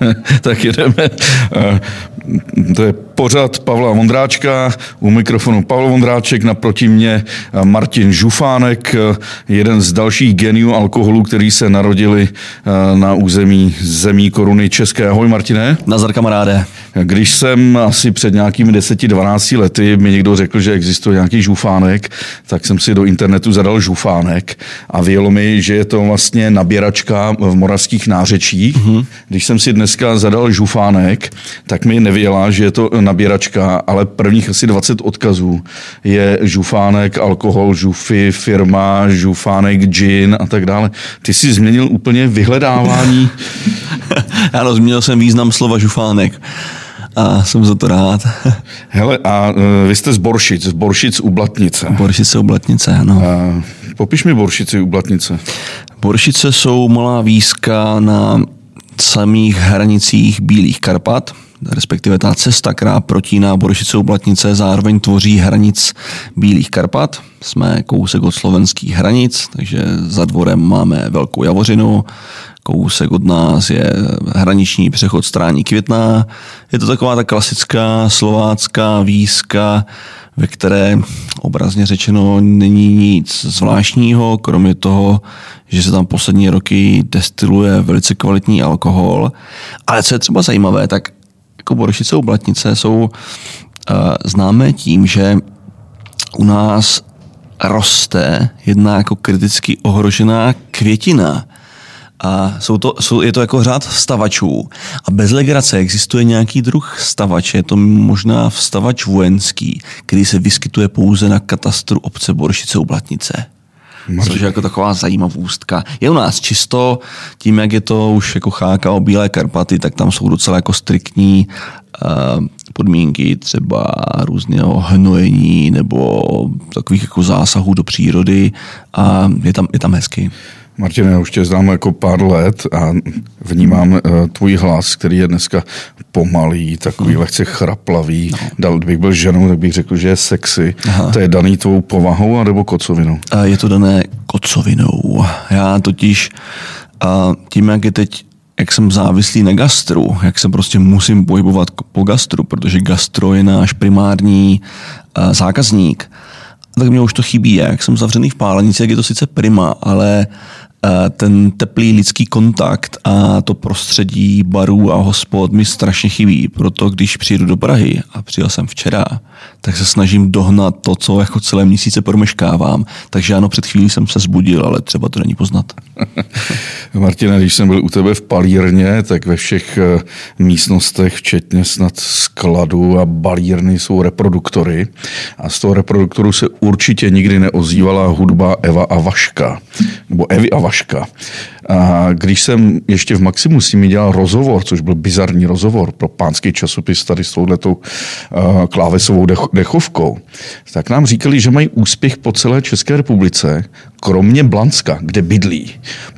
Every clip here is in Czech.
tak jedeme. To je pořad Pavla Vondráčka, u mikrofonu Pavel Vondráček, naproti mě Martin Žufánek, jeden z dalších geniů alkoholu, který se narodili na území zemí koruny České. Ahoj Martine. Nazar kamaráde. Když jsem asi před nějakými 10-12 lety mi někdo řekl, že existuje nějaký žufánek, tak jsem si do internetu zadal žufánek a vělo mi, že je to vlastně naběračka v moravských nářečích. Mm-hmm. Když jsem si dneska zadal žufánek, tak mi nevěla, že je to nabíračka, ale prvních asi 20 odkazů je žufánek, alkohol, žufy, firma, žufánek, gin a tak dále. Ty jsi změnil úplně vyhledávání. ano, změnil jsem význam slova žufánek a jsem za to rád. Hele, a uh, vy jste z Boršic, z Boršic u Blatnice. Boršice u Blatnice, ano. Uh, popiš mi Boršici u Blatnice. Boršice jsou malá výzka na samých hranicích Bílých Karpat, respektive ta cesta, která protíná u Blatnice, zároveň tvoří hranic Bílých Karpat. Jsme kousek od slovenských hranic, takže za dvorem máme Velkou Javořinu, kousek od nás je hraniční přechod strání Květná. Je to taková ta klasická slovácká výzka, ve které obrazně řečeno není nic zvláštního, kromě toho, že se tam poslední roky destiluje velice kvalitní alkohol. Ale co je třeba zajímavé, tak jako Boršice u Blatnice jsou uh, známé tím, že u nás roste jedna jako kriticky ohrožená květina. A jsou to, jsou, je to jako řád vstavačů. A bez legrace existuje nějaký druh stavače, je to možná vstavač vojenský, který se vyskytuje pouze na katastru obce Boršice u Blatnice. Což je jako taková zajímavůstka. Je u nás čisto, tím jak je to už jako cháka o Bílé Karpaty, tak tam jsou docela jako striktní uh, podmínky třeba různého hnojení nebo takových jako zásahů do přírody a je tam, je tam hezky. Martine, já už tě znám jako pár let a vnímám uh, tvůj hlas, který je dneska pomalý, takový hmm. lehce chraplavý. No. Dal, bych byl ženou, tak bych řekl, že je sexy. Aha. To je daný tvou povahou anebo kocovinou? A je to dané kocovinou. Já totiž a tím, jak je teď jak jsem závislý na gastru, jak se prostě musím pohybovat po gastru, protože gastro je náš primární uh, zákazník, tak mě už to chybí. Jak jsem zavřený v pálenici, jak je to sice prima, ale Eh, ten teplý lidský kontakt a to prostředí barů a hospod mi strašně chybí. Proto když přijdu do Prahy a přijel jsem včera, tak se snažím dohnat to, co jako celé měsíce promeškávám. Takže ano, před chvílí jsem se zbudil, ale třeba to není poznat. Martina, když jsem byl u tebe v palírně, tak ve všech eh, místnostech, včetně snad skladu a balírny, jsou reproduktory. A z toho reproduktoru se určitě nikdy neozývala hudba Eva a Vaška. Nebo Evy a Vaška. A když jsem ještě v Maximu s nimi dělal rozhovor, což byl bizarní rozhovor pro pánský časopis tady s touhletou uh, klávesovou dechovkou, tak nám říkali, že mají úspěch po celé České republice, kromě Blanska, kde bydlí.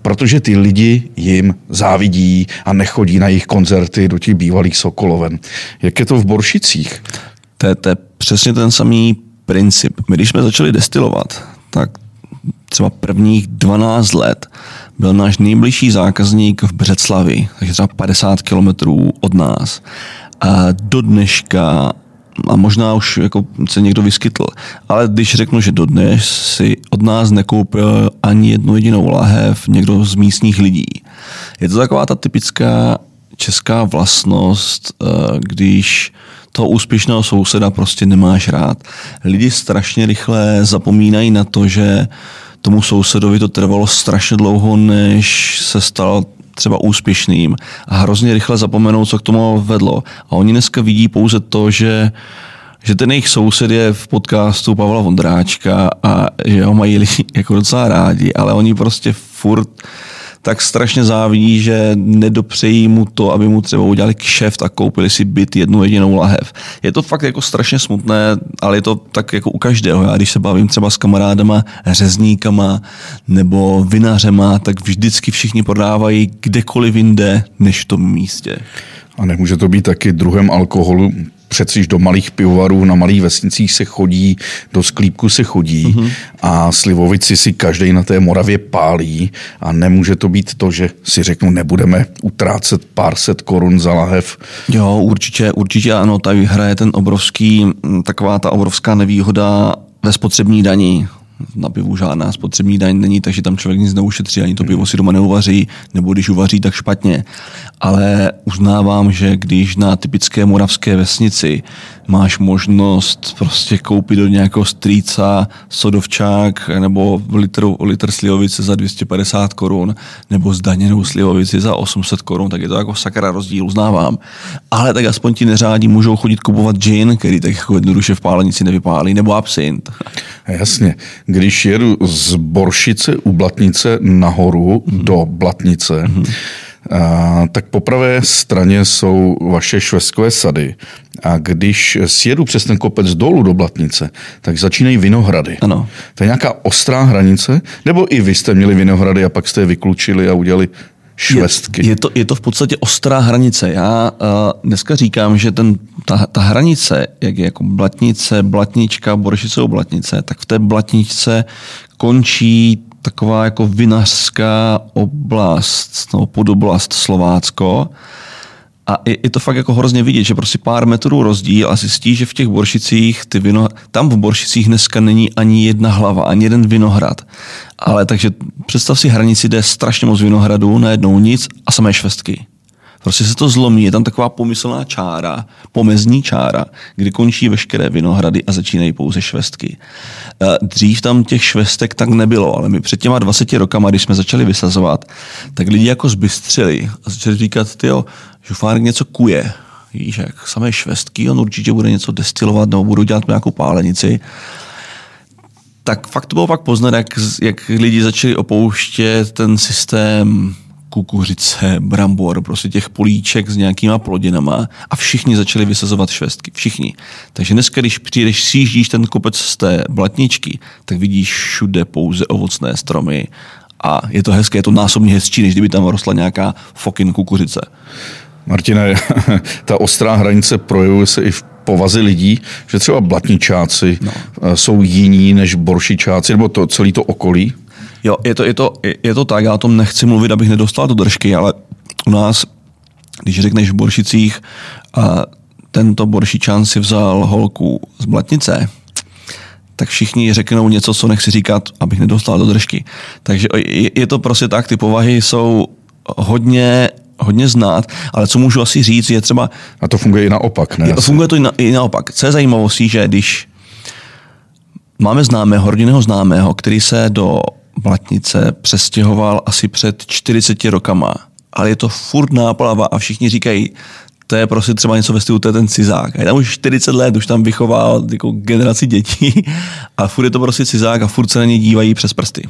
Protože ty lidi jim závidí a nechodí na jejich koncerty do těch bývalých Sokoloven. Jak je to v Boršicích? To je přesně ten samý princip. My když jsme začali destilovat, tak třeba prvních 12 let byl náš nejbližší zákazník v Břeclavi, takže třeba 50 kilometrů od nás. A do dneška a možná už jako se někdo vyskytl. Ale když řeknu, že dodnes si od nás nekoupil ani jednu jedinou lahev někdo z místních lidí. Je to taková ta typická česká vlastnost, eh, když toho úspěšného souseda prostě nemáš rád. Lidi strašně rychle zapomínají na to, že tomu sousedovi to trvalo strašně dlouho, než se stal třeba úspěšným a hrozně rychle zapomenou, co k tomu vedlo. A oni dneska vidí pouze to, že že ten jejich soused je v podcastu Pavla Vondráčka a že ho mají lidi jako docela rádi, ale oni prostě furt tak strašně závidí, že nedopřejí mu to, aby mu třeba udělali kšeft a koupili si byt jednu jedinou lahev. Je to fakt jako strašně smutné, ale je to tak jako u každého. Já když se bavím třeba s kamarádama, řezníkama nebo vinařema, tak vždycky všichni prodávají kdekoliv jinde, než v tom místě. A nemůže to být taky druhem alkoholu přeci do malých pivovarů na malých vesnicích se chodí, do sklípku se chodí mm-hmm. a slivovici si každý na té Moravě pálí a nemůže to být to, že si řeknu, nebudeme utrácet pár set korun za lahev. Jo, určitě, určitě ano, tady hraje ten obrovský, taková ta obrovská nevýhoda ve spotřební daní na pivu žádná spotřební daň není, takže tam člověk nic neušetří, ani to pivo si doma neuvaří, nebo když uvaří, tak špatně. Ale uznávám, že když na typické moravské vesnici máš možnost prostě koupit do nějakého strýca sodovčák nebo litr, litr slivovice za 250 korun nebo zdaněnou slivovici za 800 korun, tak je to jako sakra rozdíl, uznávám. Ale tak aspoň ti neřádí můžou chodit kupovat gin, který tak jako jednoduše v pálenici nevypálí, nebo absint. Jasně. Když jedu z Boršice u Blatnice nahoru mm-hmm. do Blatnice, mm-hmm a, tak po pravé straně jsou vaše švestkové sady. A když sjedu přes ten kopec dolů do Blatnice, tak začínají vinohrady. Ano. To je nějaká ostrá hranice? Nebo i vy jste měli vinohrady a pak jste je vyklučili a udělali švestky. Je, je, to, je to v podstatě ostrá hranice. Já uh, dneska říkám, že ten, ta, ta hranice, jak je jako blatnice, blatnička, boršicou blatnice, tak v té blatničce končí taková jako vinařská oblast, no, podoblast Slovácko. A je, je to fakt jako hrozně vidět, že prostě pár metrů rozdíl a zjistí, že v těch Boršicích, ty vino, tam v Boršicích dneska není ani jedna hlava, ani jeden vinohrad. Ale takže představ si hranici, kde strašně moc vinohradů, najednou nic a samé švestky. Prostě se to zlomí, je tam taková pomyslná čára, pomezní čára, kdy končí veškeré vinohrady a začínají pouze švestky. Eh, dřív tam těch švestek tak nebylo, ale my před těma 20 rokama, když jsme začali vysazovat, tak lidi jako zbystřili a začali říkat, tyjo, žufárek něco kuje, víš, jak samé švestky, on určitě bude něco destilovat nebo budou dělat nějakou pálenici tak fakt to bylo pak poznat, jak, jak lidi začali opouštět ten systém kukuřice, brambor, prostě těch políček s nějakýma plodinama a všichni začali vysazovat švestky. Všichni. Takže dneska, když přijdeš, sjíždíš ten kopec z té blatničky, tak vidíš všude pouze ovocné stromy a je to hezké, je to násobně hezčí, než kdyby tam rostla nějaká fokin kukuřice. Martine, ta ostrá hranice projevuje se i v povaze lidí, že třeba blatničáci no. jsou jiní než boršičáci, nebo to celé to okolí? Jo, je to, je, to, je to tak, já o tom nechci mluvit, abych nedostal do držky, ale u nás, když řekneš v Boršicích, a tento Boršičan si vzal holku z Blatnice, tak všichni řeknou něco, co nechci říkat, abych nedostal do držky. Takže je, je to prostě tak, ty povahy jsou hodně hodně znát, ale co můžu asi říct, je třeba... A to funguje i naopak, ne? Funguje to i, na, i naopak. Co je zajímavostí, že když máme známého, rodinného známého, který se do Blatnice přestěhoval asi před 40 rokama, ale je to furt náplava a všichni říkají, to je prostě třeba něco ve stylu, to je ten cizák. A je tam už 40 let, už tam vychoval jako generaci dětí a furt je to prostě cizák a furt se na ně dívají přes prsty.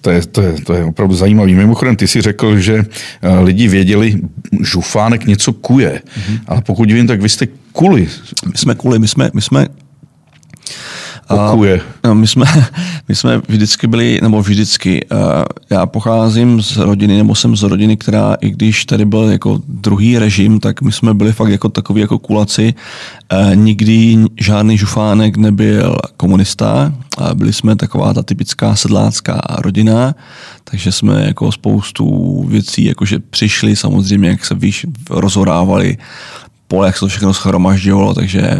To je, to, je, to je opravdu zajímavý. Mimochodem, ty si řekl, že eh, lidi věděli, žufánek něco kuje. Mm-hmm. Ale pokud vím, tak vy jste kuli. My jsme kuli, my jsme, my jsme Okuje. A, no, my, jsme, my jsme vždycky byli, nebo vždycky, já pocházím z rodiny, nebo jsem z rodiny, která, i když tady byl jako druhý režim, tak my jsme byli fakt jako takový jako kulaci. Nikdy žádný žufánek nebyl komunista, byli jsme taková ta typická sedlácká rodina, takže jsme jako spoustu věcí jakože přišli, samozřejmě, jak se víš, rozhorávali pole, jak se to všechno schromažďovalo, takže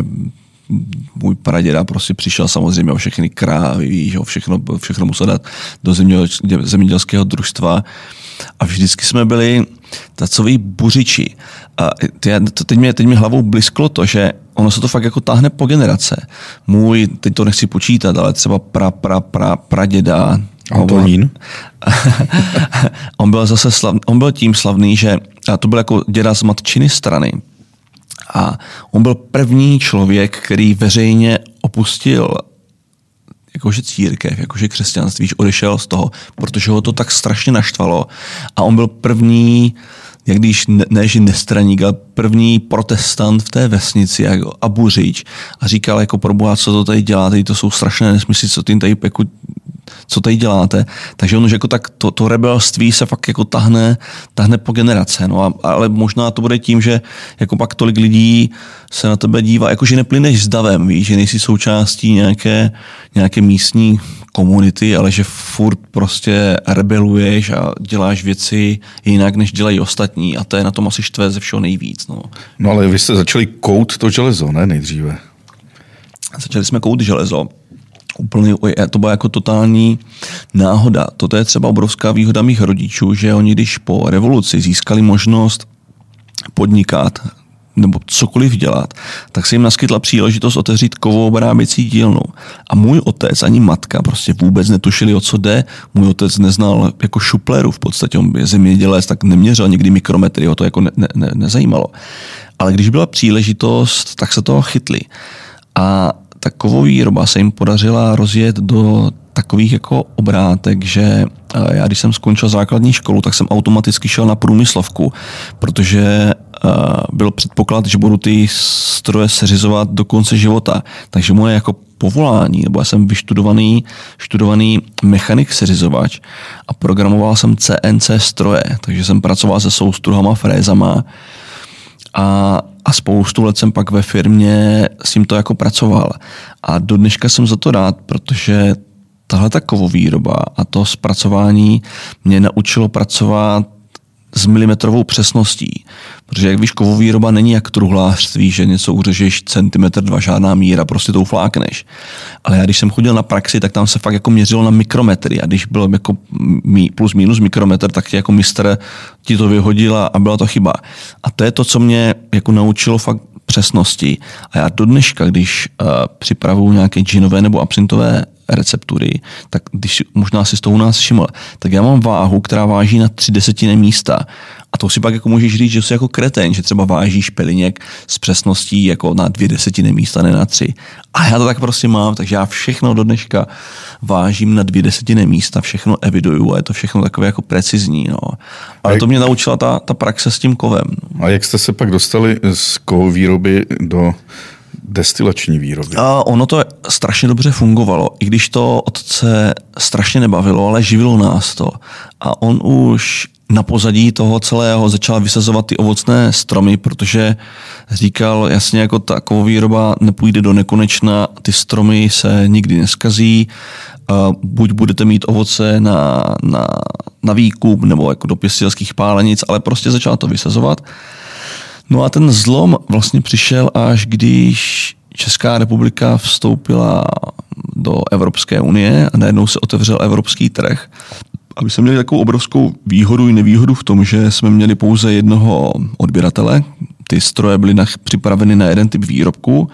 můj praděda prostě přišel samozřejmě o všechny krávy, o všechno, všechno musel dát do zemědělského družstva a vždycky jsme byli takový buřiči. A teď mě, teď mě hlavou blisklo to, že ono se to fakt jako táhne po generace. Můj, teď to nechci počítat, ale třeba pra, pra, pra, praděda, Antonín? on byl zase slav, on byl tím slavný, že a to byl jako děda z matčiny strany. A on byl první člověk, který veřejně opustil jakože církev, jakože křesťanství, že odešel z toho, protože ho to tak strašně naštvalo. A on byl první, jak když ne, ne nestraník, ale první protestant v té vesnici jako a buřič. A říkal jako pro Boha, co to tady děláte, to jsou strašné nesmysly, co tím tady jako co tady děláte. Takže ono, že jako tak to, to rebelství se fakt jako tahne, tahne po generace. No a, ale možná to bude tím, že jako pak tolik lidí se na tebe dívá, jako že neplyneš s davem, víš, že nejsi součástí nějaké, nějaké místní komunity, ale že furt prostě rebeluješ a děláš věci jinak, než dělají ostatní a to je na tom asi štve ze všeho nejvíc. No, no ale vy jste začali kout to železo, ne nejdříve? Začali jsme kout železo. Úplně, to byla jako totální náhoda. Toto je třeba obrovská výhoda mých rodičů, že oni když po revoluci získali možnost podnikat, nebo cokoliv dělat, tak se jim naskytla příležitost otevřít kovou obráběcí dílnu. A můj otec ani matka prostě vůbec netušili, o co jde. Můj otec neznal jako šupleru v podstatě, on je zemědělec, tak neměřil nikdy mikrometry, ho to jako ne, ne, nezajímalo. Ale když byla příležitost, tak se toho chytli. A ta kovovýroba se jim podařila rozjet do takových jako obrátek, že já když jsem skončil základní školu, tak jsem automaticky šel na průmyslovku, protože byl předpoklad, že budu ty stroje seřizovat do konce života. Takže moje jako povolání, nebo já jsem vyštudovaný študovaný mechanik seřizovač a programoval jsem CNC stroje, takže jsem pracoval se soustruhama, frézama a, a spoustu let jsem pak ve firmě s tím to jako pracoval. A do dneška jsem za to rád, protože tahle ta kovovýroba a to zpracování mě naučilo pracovat s milimetrovou přesností. Protože jak víš, kovovýroba není jak truhlářství, že něco uřežeš centimetr, dva, žádná míra, prostě to uflákneš. Ale já když jsem chodil na praxi, tak tam se fakt jako měřilo na mikrometry a když bylo jako plus minus mikrometr, tak ti jako mistr ti to vyhodila a byla to chyba. A to je to, co mě jako naučilo fakt přesnosti. A já do dneška, když uh, připravuju nějaké džinové nebo absintové receptury, tak když možná si z toho u nás všiml, tak já mám váhu, která váží na tři desetiny místa. A to si pak jako můžeš říct, že jsi jako kreten, že třeba vážíš peliněk s přesností jako na dvě desetiny místa, ne na tři. A já to tak prostě mám, takže já všechno do dneška vážím na dvě desetiny místa, všechno eviduju a je to všechno takové jako precizní. No. Ale to mě naučila ta, ta praxe s tím kovem. A jak jste se pak dostali z kovovýroby do destilační výroby. A ono to strašně dobře fungovalo, i když to otce strašně nebavilo, ale živilo nás to. A on už na pozadí toho celého začal vysazovat ty ovocné stromy, protože říkal jasně, jako taková výroba nepůjde do nekonečna, ty stromy se nikdy neskazí, buď budete mít ovoce na, na, na výkup nebo jako do pěstitelských pálenic, ale prostě začal to vysazovat. No a ten zlom vlastně přišel až když Česká republika vstoupila do Evropské unie a najednou se otevřel evropský trh. A my jsme měli takovou obrovskou výhodu i nevýhodu v tom, že jsme měli pouze jednoho odběratele. Ty stroje byly připraveny na jeden typ výrobku.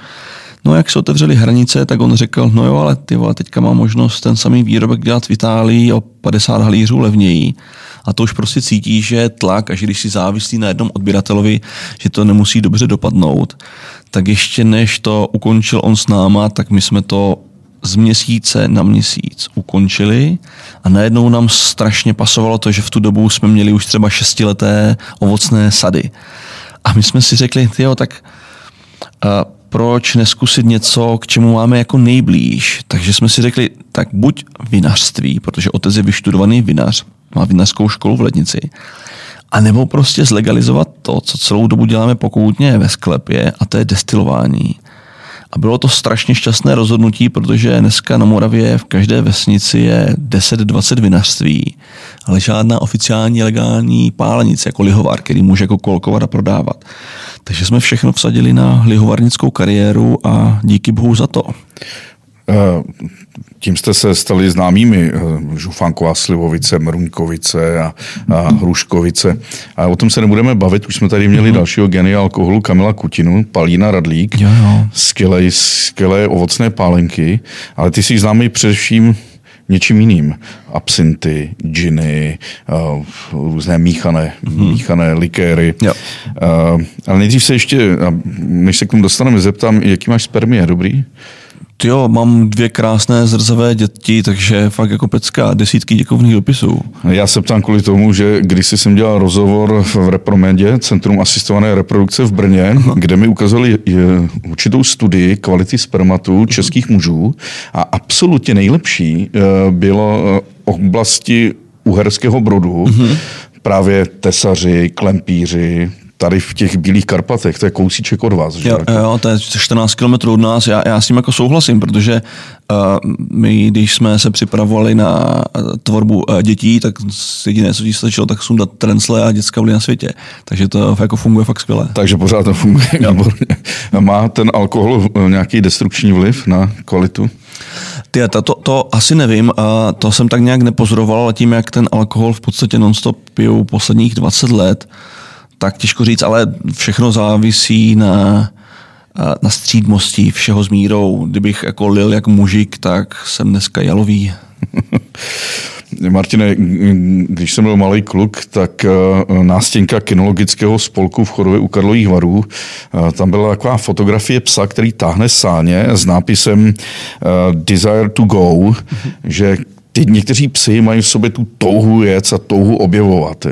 No jak se otevřely hranice, tak on řekl, no jo, ale ty vole, teďka má možnost ten samý výrobek dělat v Itálii o 50 halířů levněji a to už prostě cítí, že tlak a že když si závislí na jednom odběratelovi, že to nemusí dobře dopadnout, tak ještě než to ukončil on s náma, tak my jsme to z měsíce na měsíc ukončili a najednou nám strašně pasovalo to, že v tu dobu jsme měli už třeba šestileté ovocné sady. A my jsme si řekli, jo, tak uh, proč neskusit něco, k čemu máme jako nejblíž. Takže jsme si řekli, tak buď vinařství, protože otec je vyštudovaný vinař, má vinařskou školu v Lednici, a nebo prostě zlegalizovat to, co celou dobu děláme pokoutně ve sklepě, a to je destilování. A bylo to strašně šťastné rozhodnutí, protože dneska na Moravě v každé vesnici je 10-20 vinařství, ale žádná oficiální legální pálenice jako lihovár, který může jako kolkovat a prodávat. Takže jsme všechno vsadili na lihovarnickou kariéru a díky bohu za to. Eh, tím jste se stali známými eh, Žufanková Slivovice, Mruňkovice a, a Hruškovice. A o tom se nebudeme bavit, už jsme tady měli mm-hmm. dalšího genia alkoholu Kamila Kutinu, Palína Radlík, jo, jo. Skvělé, skvělé ovocné pálenky, ale ty jsi známý především něčím jiným. Absinty, džiny, uh, různé míchané, mm-hmm. míchané likéry. Jo. Uh, ale nejdřív se ještě, než se k tomu dostaneme, zeptám, jaký máš spermie, dobrý? Jo, mám dvě krásné zrzavé děti, takže fakt jako pecka, desítky děkovných dopisů. Já se ptám kvůli tomu, že když jsem dělal rozhovor v Repromedě, Centrum asistované reprodukce v Brně, Aha. kde mi ukázali určitou studii kvality spermatu českých mužů a absolutně nejlepší eh, bylo eh, oblasti Uherského Brodu, uh-huh. právě tesaři, klempíři, tady v těch Bílých Karpatech, to je kousíček od vás. Že? Jo, jo, to je 14 km od nás, já, já s tím jako souhlasím, protože uh, my, když jsme se připravovali na tvorbu uh, dětí, tak jediné, co ti stačilo, tak sundat trensle a děcka byly na světě. Takže to jako funguje fakt skvěle. Takže pořád to funguje výborně. Má ten alkohol eh, nějaký destrukční vliv na kvalitu? Ty, to, to, to asi nevím, a to jsem tak nějak nepozoroval, ale tím, jak ten alkohol v podstatě nonstop piju posledních 20 let, tak těžko říct, ale všechno závisí na, na střídmosti všeho s mírou. Kdybych jako lil jak mužik, tak jsem dneska jalový. Martine, když jsem byl malý kluk, tak eh, nástěnka kinologického spolku v Chorově u Karlových varů, eh, tam byla taková fotografie psa, který táhne sáně s nápisem eh, Desire to go, že ty někteří psy mají v sobě tu touhu jet a touhu objevovat.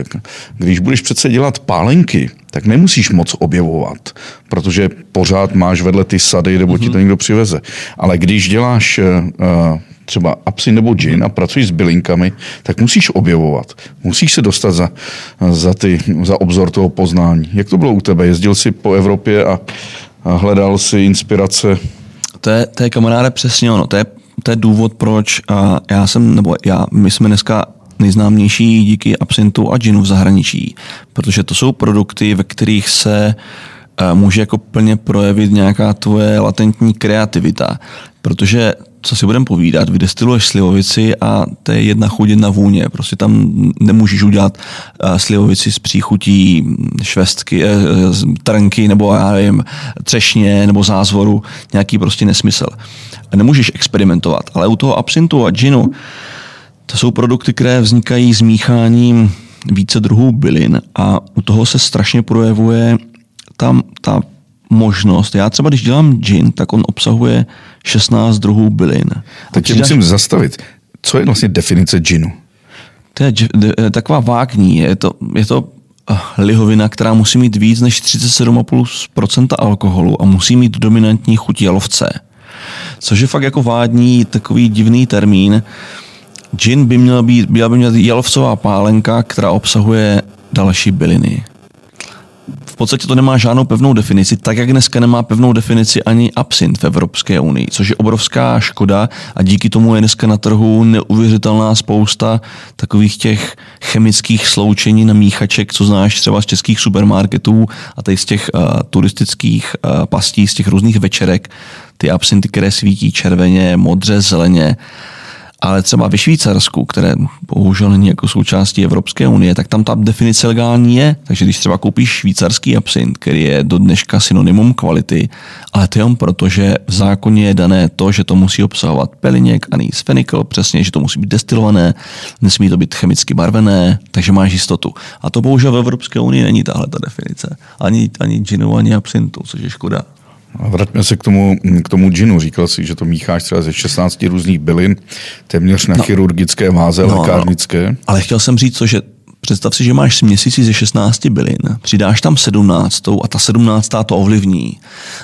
Když budeš přece dělat pálenky, tak nemusíš moc objevovat, protože pořád máš vedle ty sady, nebo ti to mhm. někdo přiveze. Ale když děláš uh, třeba apsy nebo gin a pracuješ s bylinkami, tak musíš objevovat. Musíš se dostat za, za, ty, za obzor toho poznání. Jak to bylo u tebe? Jezdil jsi po Evropě a, a hledal si inspirace? To je, to je kamaráde přesně ono. To je to je důvod, proč já jsem, nebo já, my jsme dneska nejznámější díky absintu a ginu v zahraničí, protože to jsou produkty, ve kterých se může jako plně projevit nějaká tvoje latentní kreativita, protože co si budeme povídat, vydestiluješ slivovici a to je jedna chuť, jedna vůně. Prostě tam nemůžeš udělat slivovici s příchutí švestky, eh, trnky nebo já nevím, třešně nebo zázvoru, nějaký prostě nesmysl. Nemůžeš experimentovat. Ale u toho absintu a ginu, to jsou produkty, které vznikají zmícháním více druhů bylin a u toho se strašně projevuje tam ta možnost. Já třeba, když dělám gin, tak on obsahuje 16 druhů bylin. Tak tě musím zastavit. Co je vlastně definice ginu? To je taková vágní. Je to, je to eh, lihovina, která musí mít víc než 37,5% alkoholu a musí mít dominantní chuť jalovce. Což je fakt jako vádní takový divný termín. Gin by měl být, byla by měla být jalovcová pálenka, která obsahuje další byliny v podstatě to nemá žádnou pevnou definici, tak jak dneska nemá pevnou definici ani absint v Evropské unii, což je obrovská škoda a díky tomu je dneska na trhu neuvěřitelná spousta takových těch chemických sloučení na míchaček, co znáš třeba z českých supermarketů a tady z těch uh, turistických uh, pastí, z těch různých večerek, ty absinty, které svítí červeně, modře, zeleně ale třeba ve Švýcarsku, které bohužel není jako součástí Evropské unie, tak tam ta definice legální je. Takže když třeba koupíš švýcarský absint, který je do dneška synonymum kvality, ale to jenom proto, že v zákoně je dané to, že to musí obsahovat peliněk, anís, fenikl, přesně, že to musí být destilované, nesmí to být chemicky barvené, takže máš jistotu. A to bohužel v Evropské unii není tahle ta definice. Ani, ani ginu, ani absintu, což je škoda. Vraťme se k tomu, k tomu džinu. Říkal si, že to mícháš třeba ze 16 různých bylin, téměř na no. chirurgické váze, no, lékárnické. No. Ale chtěl jsem říct, co, že představ si, že máš směsici ze 16 bylin, přidáš tam 17 a ta 17 to ovlivní.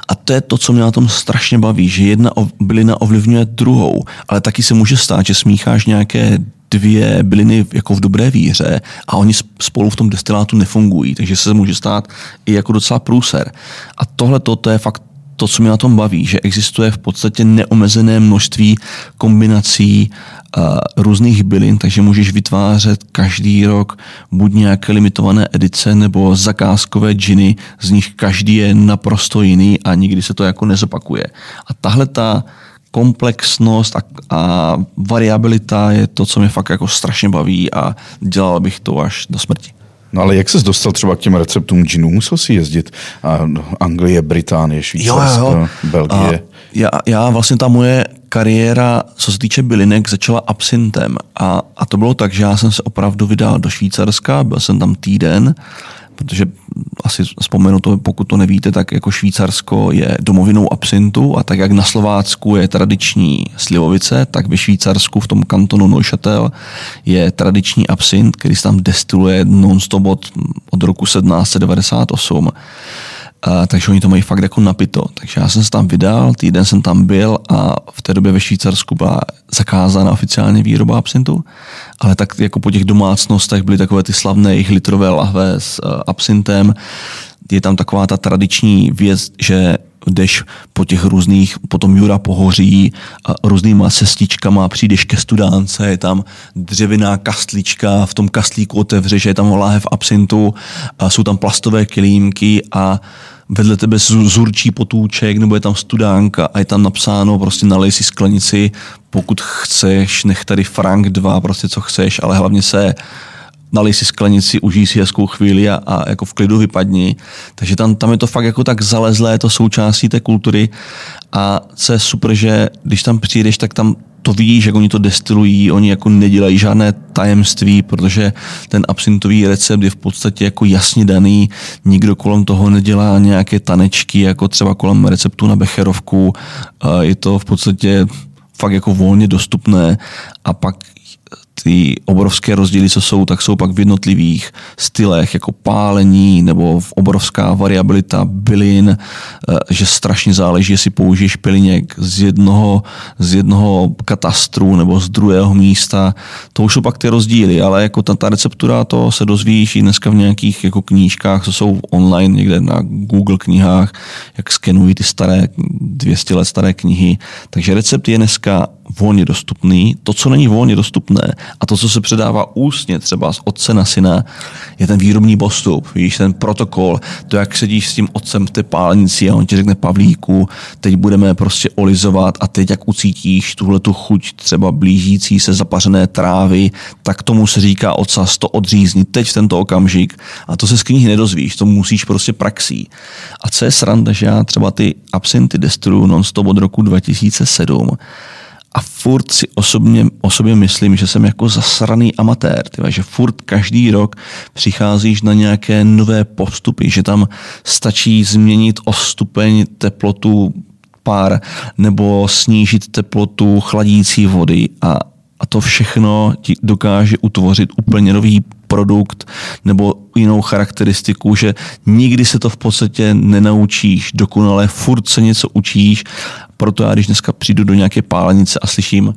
A to je to, co mě na tom strašně baví, že jedna bylina ovlivňuje druhou, ale taky se může stát, že smícháš nějaké dvě byliny jako v dobré víře a oni spolu v tom destilátu nefungují, takže se může stát i jako docela průser. A tohle to je fakt to, co mě na tom baví, že existuje v podstatě neomezené množství kombinací uh, různých bylin, takže můžeš vytvářet každý rok buď nějaké limitované edice nebo zakázkové džiny, z nich každý je naprosto jiný a nikdy se to jako nezopakuje. A tahle ta komplexnost a, a variabilita je to, co mě fakt jako strašně baví a dělal bych to až do smrti. No ale jak ses dostal třeba k těm receptům džinů? Musel si jezdit a Anglie, Británie, Švýcarsko, jo, jo. Belgie. A já, já vlastně ta moje kariéra, co se týče bylinek, začala absintem. A, a to bylo tak, že já jsem se opravdu vydal do Švýcarska, byl jsem tam týden, protože asi vzpomenu to, pokud to nevíte, tak jako Švýcarsko je domovinou absintu a tak jak na Slovácku je tradiční slivovice, tak ve Švýcarsku v tom kantonu Neuchâtel je tradiční absint, který se tam destiluje non-stop od, od roku 1798. A, takže oni to mají fakt jako napito. Takže já jsem se tam vydal, týden jsem tam byl a v té době ve Švýcarsku byla zakázána oficiálně výroba absintu, ale tak jako po těch domácnostech byly takové ty slavné jejich litrové lahve s uh, absintem. Je tam taková ta tradiční věc, že jdeš po těch různých, potom Jura pohoří a různýma cestičkama, přijdeš ke studánce, je tam dřevěná kastlička, v tom kastlíku otevřeš, je tam láhev absintu, a jsou tam plastové kilímky a vedle tebe zurčí potůček, nebo je tam studánka a je tam napsáno, prostě nalej si sklenici, pokud chceš, nech tady frank dva, prostě co chceš, ale hlavně se nalej si sklenici, užij si hezkou chvíli a, a jako v klidu vypadni. Takže tam, tam je to fakt jako tak zalezlé, to součástí té kultury. A co je super, že když tam přijdeš, tak tam to vidíš, jak oni to destilují, oni jako nedělají žádné tajemství, protože ten absintový recept je v podstatě jako jasně daný, nikdo kolem toho nedělá nějaké tanečky, jako třeba kolem receptu na becherovku, je to v podstatě fakt jako volně dostupné. A pak ty obrovské rozdíly, co jsou, tak jsou pak v jednotlivých stylech, jako pálení nebo obrovská variabilita bylin, eh, že strašně záleží, jestli použiješ piliněk z jednoho, z jednoho katastru nebo z druhého místa. To už jsou pak ty rozdíly, ale jako ta, ta receptura, to se dozvíš i dneska v nějakých jako knížkách, co jsou online někde na Google knihách, jak skenují ty staré, 200 let staré knihy. Takže recept je dneska volně dostupný. To, co není volně dostupné a to, co se předává ústně třeba z otce na syna, je ten výrobní postup, víš, ten protokol, to, jak sedíš s tím otcem v té pálnici a on ti řekne Pavlíku, teď budeme prostě olizovat a teď jak ucítíš tuhle tu chuť třeba blížící se zapařené trávy, tak tomu se říká ocas, to odřízni teď v tento okamžik a to se z knihy nedozvíš, to musíš prostě praxí. A co je sranda, že já třeba ty absinty destiluju non-stop od roku 2007 a furt si osobně, o sobě myslím, že jsem jako zasraný amatér, tyva, že furt každý rok přicházíš na nějaké nové postupy, že tam stačí změnit o stupeň teplotu pár nebo snížit teplotu chladící vody a, a to všechno ti dokáže utvořit úplně nový produkt nebo jinou charakteristiku, že nikdy se to v podstatě nenaučíš dokonale, furt se něco učíš, proto já když dneska přijdu do nějaké pálenice a slyším,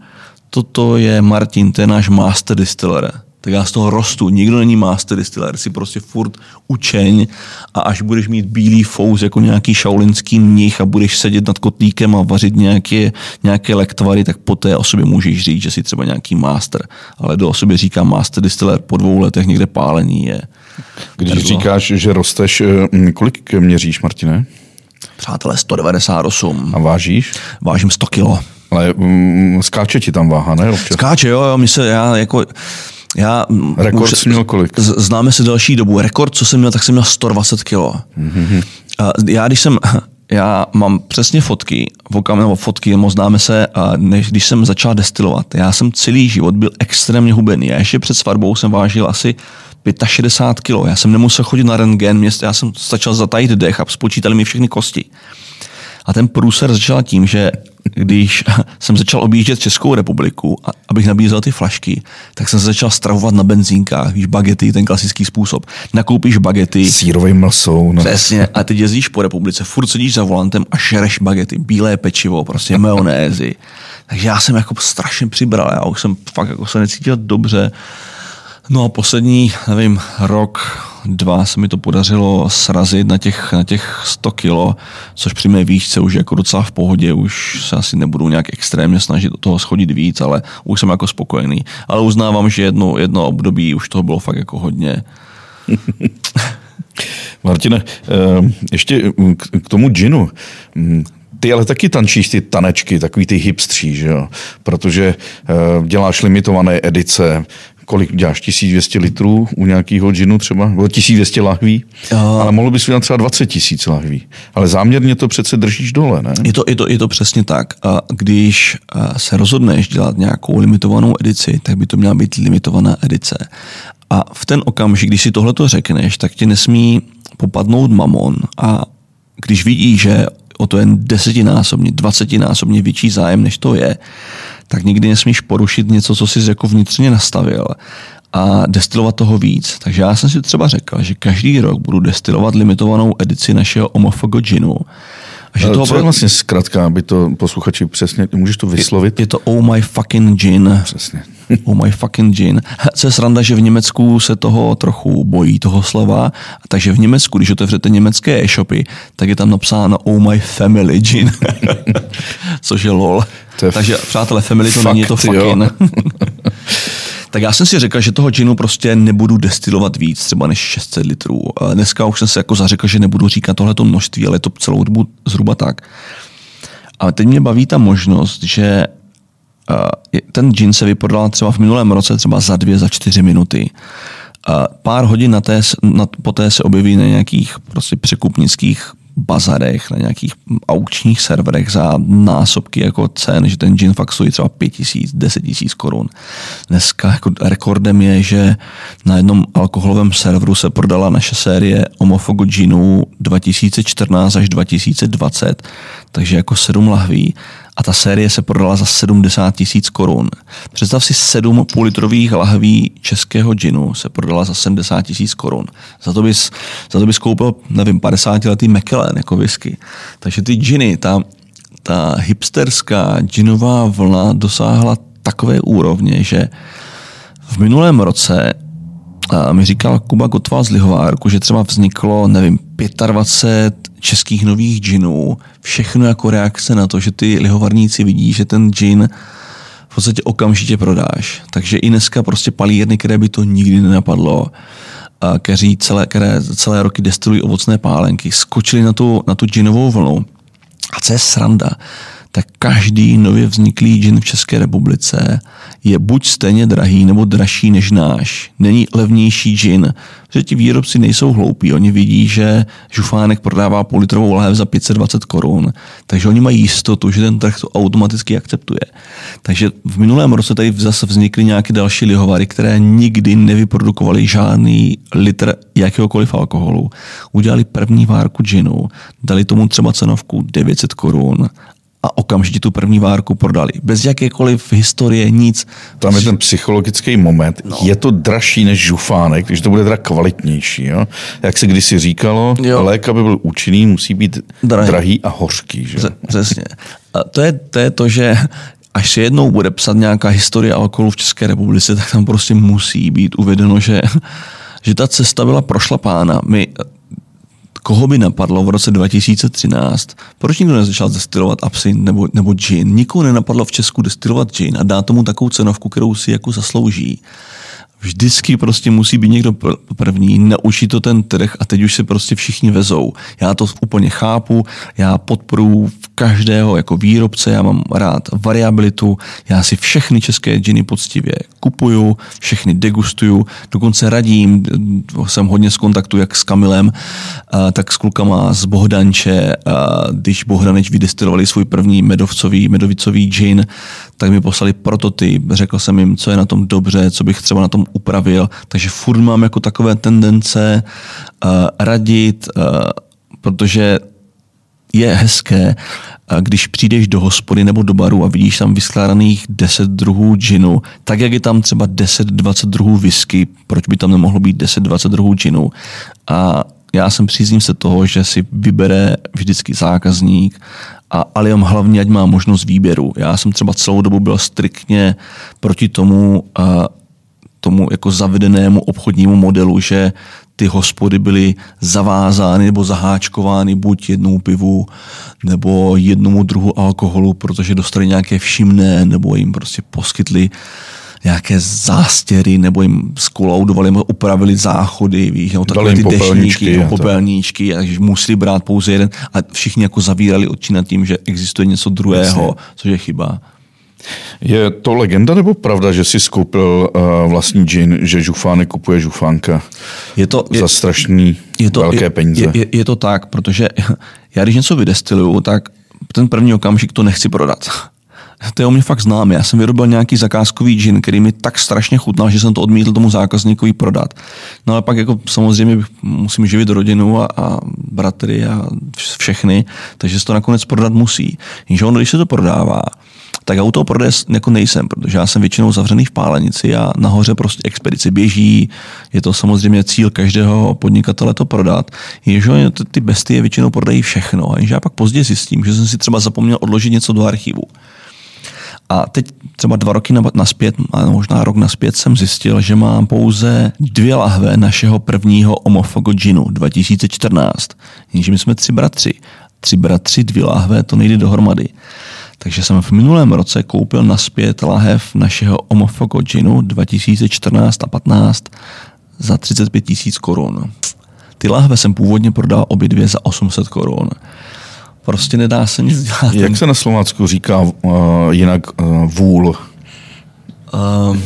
toto je Martin, to je náš master distiller, tak já z toho rostu. Nikdo není master distiller, si prostě furt učeň a až budeš mít bílý fous jako nějaký šaulinský mnich a budeš sedět nad kotlíkem a vařit nějaké, nějaké lektvary, tak poté o sobě můžeš říct, že jsi třeba nějaký master. Ale do o sobě říká master distiller po dvou letech někde pálení je. Když Ergo. říkáš, že rosteš, eh, kolik měříš, Martine? Přátelé, 198. A vážíš? Vážím 100 kilo. Ale mm, skáče ti tam váha, ne? Občas. Skáče, jo, jo, my se, já jako, já, Rekord už, jsi měl kolik? Známe se další dobu. Rekord, co jsem měl, tak jsem měl 120 kilo. Mm-hmm. Já když jsem, já mám přesně fotky, nebo fotky, moc známe se, než když jsem začal destilovat. Já jsem celý život byl extrémně hubený. Já ještě před svatbou jsem vážil asi 65 kg. Já jsem nemusel chodit na rentgen, já jsem stačil zatajit dech a spočítali mi všechny kosti. A ten průser začal tím, že když jsem začal objíždět Českou republiku, a, abych nabízel ty flašky, tak jsem se začal stravovat na benzínkách, víš, bagety, ten klasický způsob. Nakoupíš bagety. Sírovým masou. No. Přesně. A teď jezdíš po republice, furt sedíš za volantem a šereš bagety, bílé pečivo, prostě majonézy. Takže já jsem jako strašně přibral, já už jsem fakt jako se necítil dobře. No a poslední, nevím, rok, dva se mi to podařilo srazit na těch, na těch 100 kilo, což při mé výšce už jako docela v pohodě, už se asi nebudu nějak extrémně snažit do toho schodit víc, ale už jsem jako spokojený. Ale uznávám, že jedno, jedno období už toho bylo fakt jako hodně. Martine, eh, ještě k tomu džinu. Mm, ty ale taky tančíš ty tanečky, takový ty hipstří, že jo? Protože eh, děláš limitované edice, kolik děláš, 1200 litrů u nějakého džinu třeba, nebo 1200 lahví, uh, ale mohlo bys vydat třeba 20 tisíc lahví. Ale záměrně to přece držíš dole, ne? Je to, je to, je to přesně tak. A když se rozhodneš dělat nějakou limitovanou edici, tak by to měla být limitovaná edice. A v ten okamžik, když si tohle to řekneš, tak ti nesmí popadnout mamon a když vidí, že o to jen desetinásobně, dvacetinásobně větší zájem, než to je, tak nikdy nesmíš porušit něco, co jsi jako vnitřně nastavil a destilovat toho víc. Takže já jsem si třeba řekl, že každý rok budu destilovat limitovanou edici našeho Omofogo ginu. A že toho co je vlastně zkrátka, aby to posluchači přesně, můžeš to vyslovit? Je, je to Oh My Fucking Gin. Přesně. oh My Fucking Gin. Co je sranda, že v Německu se toho trochu bojí, toho slova, takže v Německu, když otevřete německé e-shopy, tak je tam napsáno Oh My Family Gin. Což je lol. Je takže přátelé, family to fakt, není, to fucking. Tak já jsem si řekl, že toho ginu prostě nebudu destilovat víc, třeba než 600 litrů. Dneska už jsem se jako zařekl, že nebudu říkat tohleto množství, ale to celou dobu zhruba tak. A teď mě baví ta možnost, že ten gin se vyprodal třeba v minulém roce třeba za dvě, za čtyři minuty. Pár hodin na té, na, poté se objeví na nějakých prostě překupnických bazarech, na nějakých aukčních serverech za násobky jako cen, že ten gin fakt stojí třeba 5 tisíc, 10 tisíc korun. Dneska jako rekordem je, že na jednom alkoholovém serveru se prodala naše série Omofogo ginu 2014 až 2020, takže jako sedm lahví a ta série se prodala za 70 tisíc korun. Představ si sedm půlitrových lahví českého džinu se prodala za 70 tisíc korun. Za to, bys, za to bys koupil, nevím, 50 letý McKellen jako whisky. Takže ty džiny, ta, ta hipsterská džinová vlna dosáhla takové úrovně, že v minulém roce mi říkal Kuba Gotval z Lihovárku, že třeba vzniklo, nevím, 25 českých nových džinů, všechno jako reakce na to, že ty lihovarníci vidí, že ten džin v podstatě okamžitě prodáš. Takže i dneska prostě palírny, které by to nikdy nenapadlo, a kteří celé, které celé roky destilují ovocné pálenky, skočili na tu, na tu džinovou vlnu. A co je sranda, tak každý nově vzniklý gin v České republice je buď stejně drahý nebo dražší než náš. Není levnější gin, protože ti výrobci nejsou hloupí. Oni vidí, že žufánek prodává půl litrovou lahev za 520 korun, takže oni mají jistotu, že ten trh to automaticky akceptuje. Takže v minulém roce tady zase vznikly nějaké další lihovary, které nikdy nevyprodukovaly žádný litr jakéhokoliv alkoholu. Udělali první várku ginu, dali tomu třeba cenovku 900 korun a okamžitě tu první várku prodali. Bez jakékoliv historie, nic. Tam je ten psychologický moment. No. Je to dražší než žufánek, když to bude teda kvalitnější. Jo? Jak se kdysi říkalo, jo. lék, aby byl účinný, musí být drahý, drahý a hořký. Že? Přesně. A to, je, to je to, že až se jednou bude psat nějaká historie alkoholu v České republice, tak tam prostě musí být uvedeno, že že ta cesta byla prošlapána. My koho by napadlo v roce 2013, proč nikdo nezačal destilovat absint nebo, nebo gin? Nikoho nenapadlo v Česku destilovat gin a dát tomu takovou cenovku, kterou si jako zaslouží vždycky prostě musí být někdo první, naučit to ten trh a teď už se prostě všichni vezou. Já to úplně chápu, já podporuji každého jako výrobce, já mám rád variabilitu, já si všechny české džiny poctivě kupuju, všechny degustuju, dokonce radím, jsem hodně z kontaktu jak s Kamilem, tak s klukama z Bohdanče, když Bohdaneč vydestilovali svůj první medovcový, medovicový gin, tak mi poslali prototyp, řekl jsem jim, co je na tom dobře, co bych třeba na tom upravil, takže furt mám jako takové tendence uh, radit, uh, protože je hezké, uh, když přijdeš do hospody nebo do baru a vidíš tam vyskládaných 10 druhů džinu, tak jak je tam třeba 10-20 druhů whisky, proč by tam nemohlo být 10-20 druhů džinu. A já jsem se toho, že si vybere vždycky zákazník a Aliam hlavně, ať má možnost výběru. Já jsem třeba celou dobu byl striktně proti tomu, a tomu jako zavedenému obchodnímu modelu, že ty hospody byly zavázány nebo zaháčkovány buď jednou pivu nebo jednomu druhu alkoholu, protože dostali nějaké všimné nebo jim prostě poskytli nějaké zástěry, nebo jim skolaudovali, nebo upravili záchody, víš, nebo takové ty dešníky, nebo popelníčky, takže museli brát pouze jeden a všichni jako zavírali oči nad tím, že existuje něco druhého, Jasně. což je chyba. Je to legenda nebo pravda, že jsi skoupil uh, vlastní džin, že žufánek kupuje žufánka je to, je, za strašný je to, velké je, peníze? Je, je, je to tak, protože já když něco vydestiluju, tak ten první okamžik to nechci prodat To je o mě fakt znám. Já jsem vyrobil nějaký zakázkový gin, který mi tak strašně chutnal, že jsem to odmítl tomu zákazníkovi prodat. No ale pak jako samozřejmě musím živit rodinu a, a bratry a všechny, takže se to nakonec prodat musí. Jenže ono, když se to prodává, tak já u toho prodeje jako nejsem, protože já jsem většinou zavřený v pálenici a nahoře prostě expedice běží, je to samozřejmě cíl každého podnikatele to prodat. Jenže ty bestie většinou prodají všechno. A já pak později zjistím, že jsem si třeba zapomněl odložit něco do archivu. A teď třeba dva roky naspět, možná rok naspět jsem zjistil, že mám pouze dvě lahve našeho prvního Omofogo Ginu 2014. Jenže my jsme tři bratři. Tři bratři, dvě lahve, to nejde dohromady. Takže jsem v minulém roce koupil naspět lahev našeho Omofogo Ginu 2014 a 15 za 35 tisíc korun. Ty lahve jsem původně prodal obě dvě za 800 korun. Prostě nedá se nic dělat. Jak se na Slovácku říká uh, jinak uh, vůl? Uh,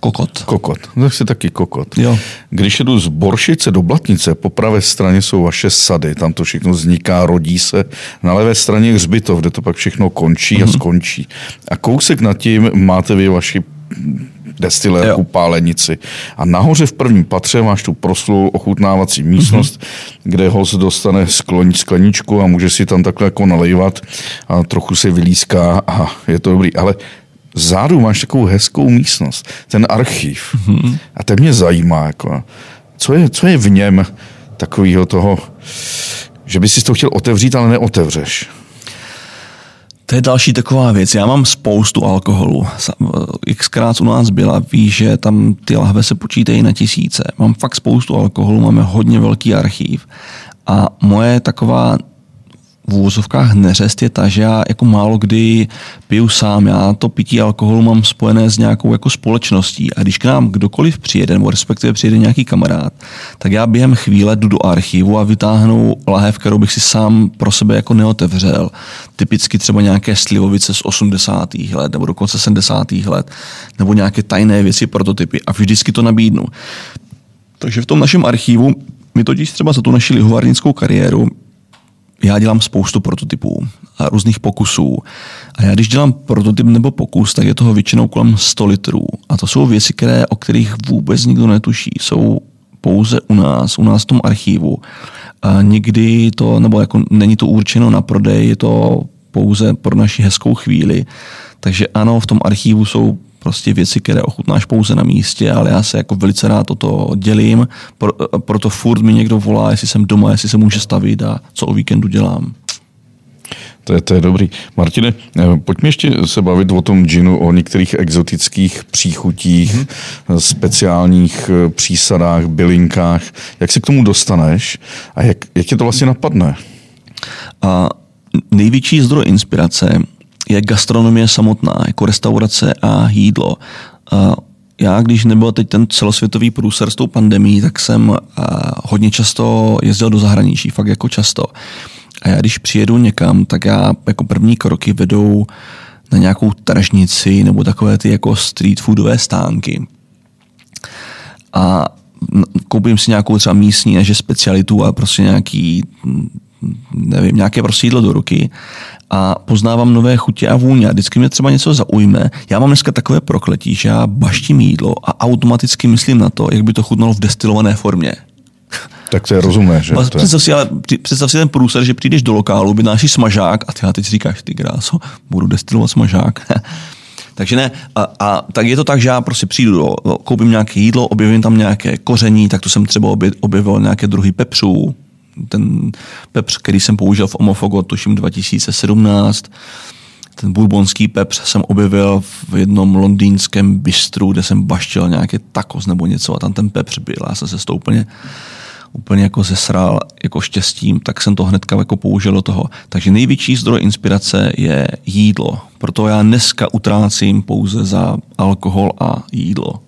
kokot. Kokot. Tak si taky kokot. Jo. Když jedu z Boršice do Blatnice, po pravé straně jsou vaše sady, tam to všechno vzniká, rodí se. Na levé straně je hřbitov, kde to pak všechno končí mm-hmm. a mhm. skončí. A kousek nad tím máte vy vaši destilérku, pálenici. A nahoře v prvním patře máš tu proslou ochutnávací místnost, mm-hmm. kde host dostane skloň, skleničku a může si tam takhle jako nalejvat a trochu se vylíská a je to dobrý. Ale zádu máš takovou hezkou místnost, ten archiv. Mm-hmm. A to mě zajímá, jako, co, je, co je v něm takového toho, že by si to chtěl otevřít, ale neotevřeš. To je další taková věc. Já mám spoustu alkoholu. Xkrát u nás byla, ví, že tam ty lahve se počítají na tisíce. Mám fakt spoustu alkoholu, máme hodně velký archív. A moje taková v úvozovkách neřest je ta, že já jako málo kdy piju sám. Já to pití alkoholu mám spojené s nějakou jako společností. A když k nám kdokoliv přijede, nebo respektive přijede nějaký kamarád, tak já během chvíle jdu do archivu a vytáhnu lahev, kterou bych si sám pro sebe jako neotevřel. Typicky třeba nějaké slivovice z 80. let nebo dokonce 70. let, nebo nějaké tajné věci, prototypy. A vždycky to nabídnu. Takže v tom našem archivu my totiž třeba za tu naši lihovarnickou kariéru já dělám spoustu prototypů a různých pokusů. A já když dělám prototyp nebo pokus, tak je toho většinou kolem 100 litrů. A to jsou věci, které, o kterých vůbec nikdo netuší. Jsou pouze u nás, u nás v tom archivu. A nikdy to, nebo jako není to určeno na prodej, je to pouze pro naši hezkou chvíli. Takže ano, v tom archivu jsou prostě věci, které ochutnáš pouze na místě, ale já se jako velice rád o to dělím, Pro, proto furt mi někdo volá, jestli jsem doma, jestli se může stavit a co o víkendu dělám. To je, to je dobrý. Martine, eh, pojďme ještě se bavit o tom džinu, o některých exotických příchutích, mm-hmm. speciálních eh, přísadách, bylinkách. Jak se k tomu dostaneš a jak, jak tě to vlastně napadne? A největší zdroj inspirace je gastronomie samotná, jako restaurace a jídlo. Já, když nebyl teď ten celosvětový průser s tou pandemí, tak jsem hodně často jezdil do zahraničí, fakt jako často. A já když přijedu někam, tak já jako první kroky vedou na nějakou tržnici nebo takové ty jako street foodové stánky. A koupím si nějakou třeba místní neže specialitu a prostě nějaký nevím, nějaké prostě jídlo do ruky a poznávám nové chutě a vůně. A vždycky mě třeba něco zaujme. Já mám dneska takové prokletí, že já baštím jídlo a automaticky myslím na to, jak by to chutnalo v destilované formě. Tak to je rozumné, že? Představ si, ale, představ si ten průser, že přijdeš do lokálu, vynášíš smažák a ty a teď říkáš, ty kráso, budu destilovat smažák. Takže ne, a, a, tak je to tak, že já prostě přijdu, do, koupím nějaké jídlo, objevím tam nějaké koření, tak to jsem třeba objevil nějaké druhy pepřů, ten pepř, který jsem použil v Omofogo, tuším 2017, ten bourbonský pepř jsem objevil v jednom londýnském bistru, kde jsem baštil nějaké tacos nebo něco a tam ten pepř byl. Já jsem se to úplně, úplně jako zesral jako štěstím, tak jsem to hnedka jako použil do toho. Takže největší zdroj inspirace je jídlo. Proto já dneska utrácím pouze za alkohol a jídlo.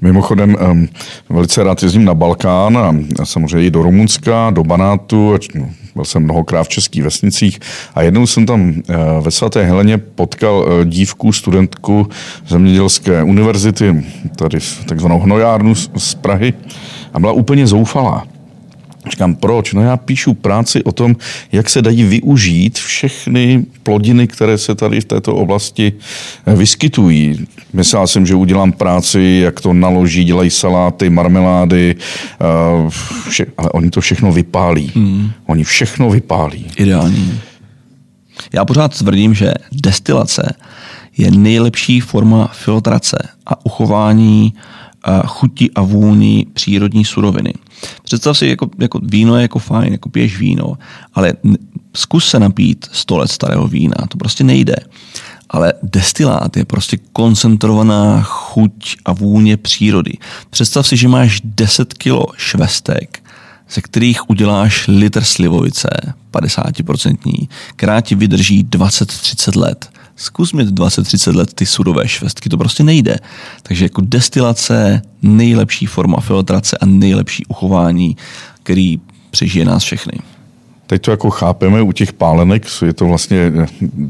Mimochodem, um, velice rád jezdím na Balkán a, samozřejmě i do Rumunska, do Banátu, no, byl jsem mnohokrát v českých vesnicích a jednou jsem tam uh, ve svaté Heleně potkal uh, dívku, studentku zemědělské univerzity, tady v takzvanou hnojárnu z, z Prahy a byla úplně zoufalá. Říkám, proč? No já píšu práci o tom, jak se dají využít všechny plodiny, které se tady v této oblasti eh, vyskytují. Myslel jsem, že udělám práci, jak to naloží, dělají saláty, marmelády, eh, vše, ale oni to všechno vypálí. Hmm. Oni všechno vypálí. Ideální. Já pořád tvrdím, že destilace je nejlepší forma filtrace a uchování chuti a vůni přírodní suroviny. Představ si, jako, jako víno je jako fajn, jako piješ víno, ale zkus se napít 100 let starého vína, to prostě nejde. Ale destilát je prostě koncentrovaná chuť a vůně přírody. Představ si, že máš 10 kilo švestek, ze kterých uděláš litr slivovice, 50%, která ti vydrží 20-30 let zkus mít 20-30 let ty surové švestky, to prostě nejde. Takže jako destilace, nejlepší forma filtrace a nejlepší uchování, který přežije nás všechny. Teď to jako chápeme u těch pálenek, je to vlastně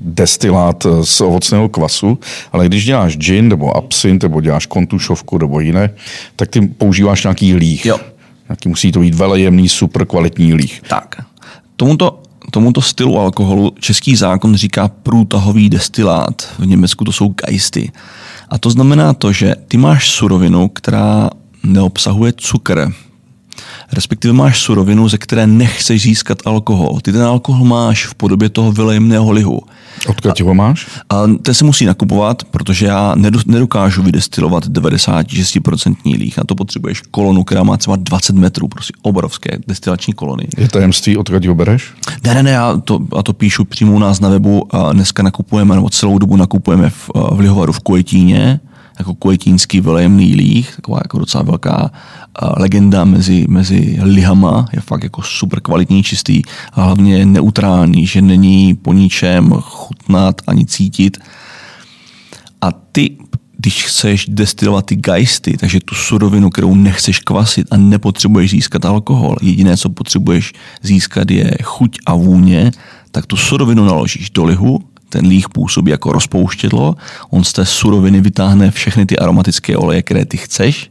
destilát z ovocného kvasu, ale když děláš gin nebo absint, nebo děláš kontušovku nebo jiné, tak ty používáš nějaký líh. Jo. Nějaký musí to být velejemný, super kvalitní líh. Tak. Tomuto tomuto stylu alkoholu český zákon říká průtahový destilát. V Německu to jsou geisty. A to znamená to, že ty máš surovinu, která neobsahuje cukr, respektive máš surovinu, ze které nechceš získat alkohol. Ty ten alkohol máš v podobě toho vylejemného lihu. Odkud ho máš? A ten se musí nakupovat, protože já nedokážu vydestilovat 96% líh. Na to potřebuješ kolonu, která má třeba 20 metrů, prostě obrovské destilační kolony. Je tajemství, odkud ho bereš? Ne, ne, ne, já to, já to píšu přímo u nás na webu. A dneska nakupujeme, nebo celou dobu nakupujeme v, v Lihovaru v Kuetíně jako kuetínský velejemný líh, taková jako docela velká legenda mezi, mezi lihama, je fakt jako super kvalitní, čistý a hlavně neutrální, že není po ničem chutnat ani cítit. A ty, když chceš destilovat ty geisty, takže tu surovinu, kterou nechceš kvasit a nepotřebuješ získat alkohol, jediné, co potřebuješ získat je chuť a vůně, tak tu surovinu naložíš do lihu, ten líh působí jako rozpouštědlo, on z té suroviny vytáhne všechny ty aromatické oleje, které ty chceš,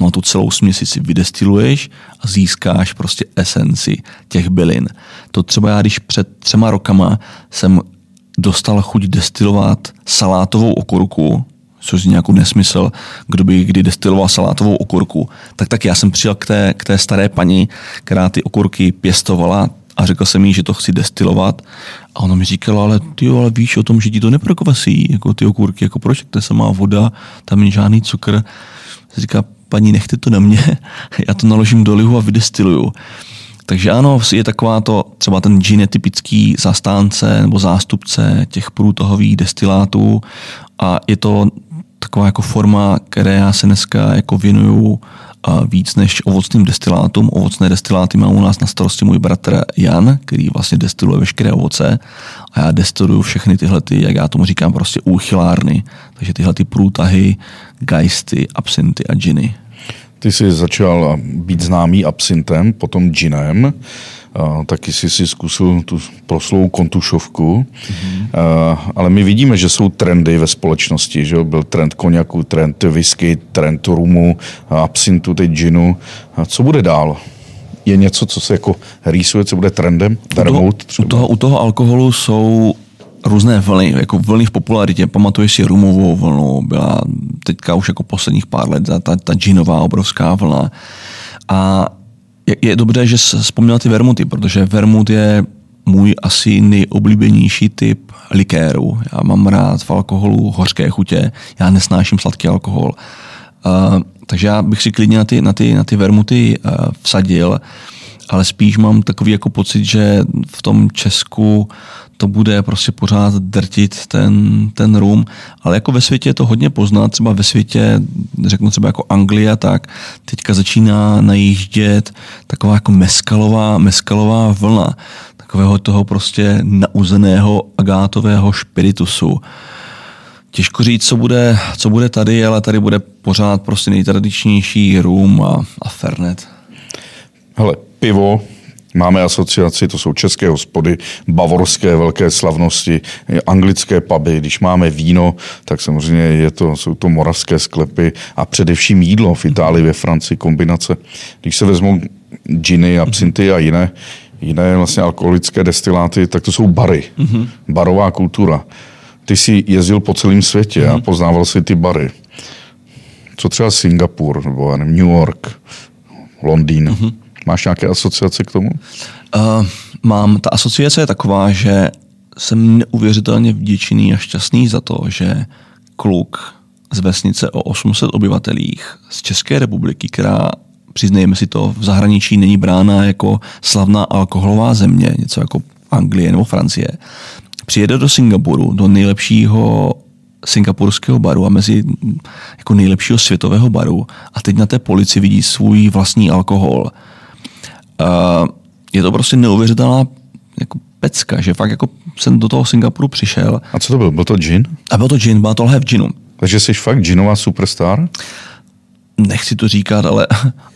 no a tu celou směsi si vydestiluješ a získáš prostě esenci těch bylin. To třeba já, když před třema rokama jsem dostal chuť destilovat salátovou okurku, což je nějakou nesmysl, kdo by kdy destiloval salátovou okurku, tak tak já jsem přijel k té, k té staré paní, která ty okurky pěstovala, a řekl jsem jí, že to chci destilovat a ona mi říkala, ale ty ale víš o tom, že ti to neprokvasí, jako ty okurky, jako proč, to je samá voda, tam není žádný cukr. Říká, paní, nechte to na mě, já to naložím do lihu a vydestiluju. Takže ano, je taková to, třeba ten gin je typický zastánce nebo zástupce těch průtohových destilátů a je to taková jako forma, které já se dneska jako věnuju víc než ovocným destilátům. Ovocné destiláty má u nás na starosti můj bratr Jan, který vlastně destiluje veškeré ovoce a já destiluju všechny tyhle, ty, jak já tomu říkám, prostě úchylárny. Takže tyhle ty průtahy, geisty, absinty a džiny. Ty jsi začal být známý absintem, potom džinem taky si si zkusil tu proslou kontušovku, mm-hmm. ale my vidíme, že jsou trendy ve společnosti, že byl trend koněku, trend whisky, trend rumu, absintu, teď ginu. Co bude dál? Je něco, co se jako rýsuje, co bude trendem? Vermouth u, toho, u, toho, u toho alkoholu jsou různé vlny, jako vlny v popularitě. Pamatuješ si rumovou vlnu, byla teďka už jako posledních pár let ta, ta ginová obrovská vlna. A je, je dobré, že vzpomněl ty vermuty, protože vermut je můj asi nejoblíbenější typ likéru. Já mám rád v alkoholu hořké chutě, já nesnáším sladký alkohol. Uh, takže já bych si klidně na ty, na ty, na ty vermuty uh, vsadil, ale spíš mám takový jako pocit, že v tom Česku to bude prostě pořád drtit ten, ten rum, ale jako ve světě je to hodně poznat, třeba ve světě, řeknu třeba jako Anglia, tak teďka začíná najíždět taková jako meskalová, meskalová vlna, takového toho prostě nauzeného agátového špiritusu. Těžko říct, co bude, co bude tady, ale tady bude pořád prostě nejtradičnější rum a, a fernet. Hele, pivo Máme asociaci, to jsou české hospody, bavorské velké slavnosti, anglické puby. Když máme víno, tak samozřejmě je to, jsou to moravské sklepy a především jídlo v Itálii, ve Francii, kombinace. Když se vezmou džiny, absinty a jiné, jiné vlastně alkoholické destiláty, tak to jsou bary. Mm-hmm. Barová kultura. Ty jsi jezdil po celém světě mm-hmm. a poznával si ty bary. Co třeba Singapur, nebo New York, Londýn. Mm-hmm. Máš nějaké asociace k tomu? Uh, mám. Ta asociace je taková, že jsem neuvěřitelně vděčný a šťastný za to, že kluk z vesnice o 800 obyvatelích z České republiky, která přiznejme si to, v zahraničí není brána jako slavná alkoholová země, něco jako Anglie nebo Francie, přijede do Singapuru, do nejlepšího singapurského baru a mezi jako nejlepšího světového baru a teď na té polici vidí svůj vlastní alkohol. Uh, je to prostě neuvěřitelná jako pecka, že fakt jako jsem do toho Singapuru přišel. A co to byl? Byl to gin? A byl to gin, byla to lahev ginu. Takže jsi fakt ginová superstar? Nechci to říkat, ale,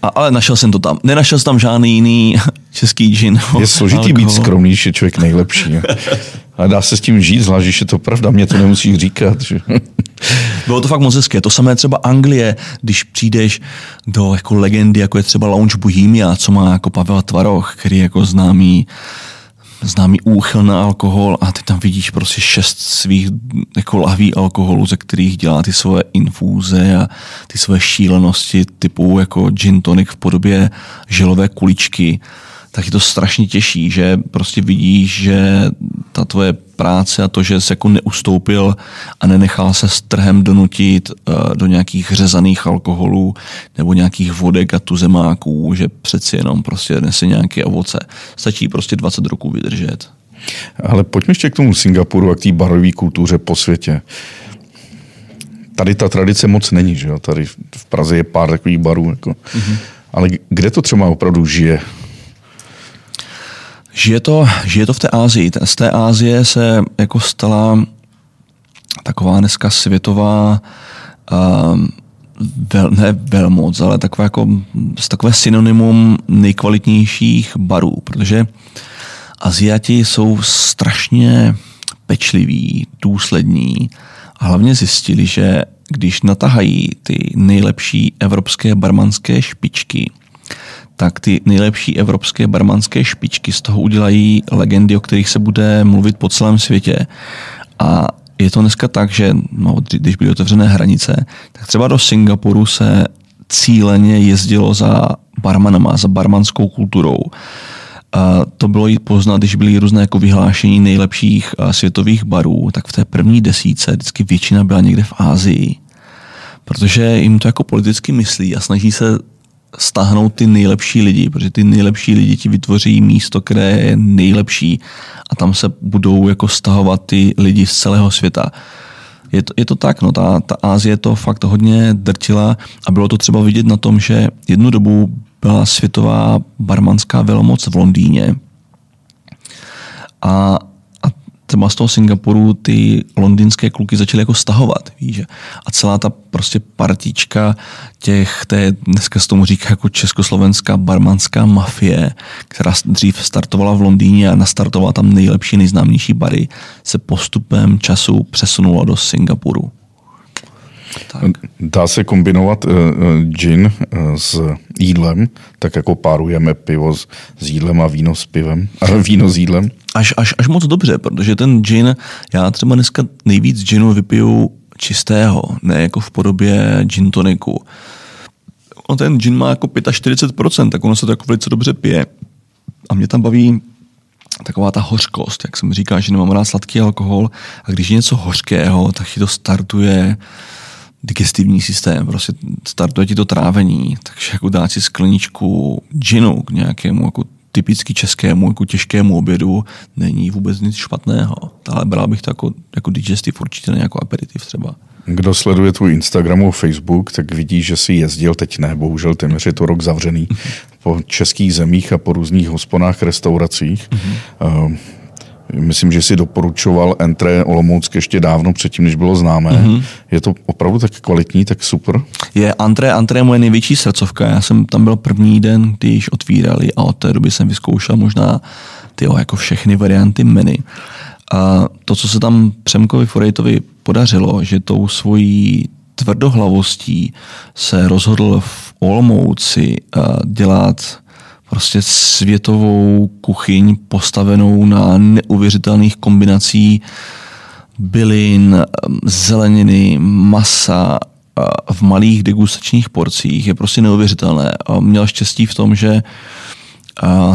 a, ale našel jsem to tam. Nenašel jsem tam žádný jiný český gin. Je složitý alkohol. být skromný, je člověk nejlepší. Ale dá se s tím žít, zvlášť, že je to pravda, mě to nemusíš říkat. Že? Bylo to fakt moc hezké. To samé třeba Anglie, když přijdeš do jako legendy, jako je třeba Lounge Bohemia, co má jako Pavel Tvaroch, který je jako známý známý úchyl na alkohol a ty tam vidíš prostě šest svých jako lahví alkoholu, ze kterých dělá ty svoje infúze a ty svoje šílenosti typu jako gin tonic v podobě želové kuličky tak je to strašně těžší, že prostě vidíš, že ta tvoje práce a to, že jsi jako neustoupil a nenechal se s trhem donutit uh, do nějakých řezaných alkoholů nebo nějakých vodek a tuzemáků, že přeci jenom prostě nese nějaké ovoce. Stačí prostě 20 roků vydržet. Ale pojďme ještě k tomu Singapuru a k té barové kultuře po světě. Tady ta tradice moc není, že jo? Tady v Praze je pár takových barů. Jako. Mm-hmm. Ale kde to třeba opravdu žije? Žije to, žije to v té Ázii. Z té Ázie se jako stala taková dneska světová uh, vel, ne velmoc, ale takové, jako, takové synonymum nejkvalitnějších barů, protože Aziati jsou strašně pečliví, důslední a hlavně zjistili, že když natahají ty nejlepší evropské barmanské špičky, tak ty nejlepší evropské barmanské špičky z toho udělají legendy, o kterých se bude mluvit po celém světě. A je to dneska tak, že no, když byly otevřené hranice, tak třeba do Singapuru se cíleně jezdilo za barmanama, za barmanskou kulturou. A to bylo i poznat, když byly různé jako vyhlášení nejlepších světových barů, tak v té první desíce vždycky většina byla někde v Ázii. Protože jim to jako politicky myslí a snaží se stáhnout ty nejlepší lidi, protože ty nejlepší lidi ti vytvoří místo, které je nejlepší a tam se budou jako stahovat ty lidi z celého světa. Je to, je to tak, no, ta, ta Ázie to fakt hodně drtila a bylo to třeba vidět na tom, že jednu dobu byla světová barmanská velmoc v Londýně a třeba z toho Singapuru ty londýnské kluky začaly jako stahovat, víš, a celá ta prostě partička těch, té, dneska se tomu říká jako československá barmanská mafie, která dřív startovala v Londýně a nastartovala tam nejlepší, nejznámější bary, se postupem času přesunula do Singapuru. Tak. Dá se kombinovat uh, gin uh, s jídlem, tak jako párujeme pivo s, s jídlem a víno s pivem, a víno s jídlem? Až, až, až moc dobře, protože ten gin, já třeba dneska nejvíc ginu vypiju čistého, ne jako v podobě gin toniku. On ten gin má jako 45%, tak ono se to jako velice dobře pije. A mě tam baví taková ta hořkost, jak jsem říkal, že nemám rád sladký alkohol a když je něco hořkého, tak ti to startuje digestivní systém, prostě startuje ti to trávení, takže jako dát si skleničku ginu k nějakému jako typicky českému, jako těžkému obědu není vůbec nic špatného. Ale bral bych to jako, jako digestiv určitě, ne jako aperitiv třeba. Kdo sleduje tvůj Instagram a Facebook, tak vidí, že jsi jezdil, teď ne, bohužel téměř je to rok zavřený, po českých zemích a po různých hospodách, restauracích. Mm-hmm. Myslím, že si doporučoval Entré Olomouck ještě dávno předtím, než bylo známé. Mm-hmm. Je to opravdu tak kvalitní, tak super? Je Entré, Entré moje největší srdcovka. Já jsem tam byl první den, když otvírali a od té doby jsem vyzkoušel možná tyjo, jako všechny varianty menu. A to, co se tam Přemkovi Forejtovi podařilo, že tou svojí tvrdohlavostí se rozhodl v Olomouci dělat prostě světovou kuchyň postavenou na neuvěřitelných kombinací bylin, zeleniny, masa v malých degustačních porcích je prostě neuvěřitelné. Měl štěstí v tom, že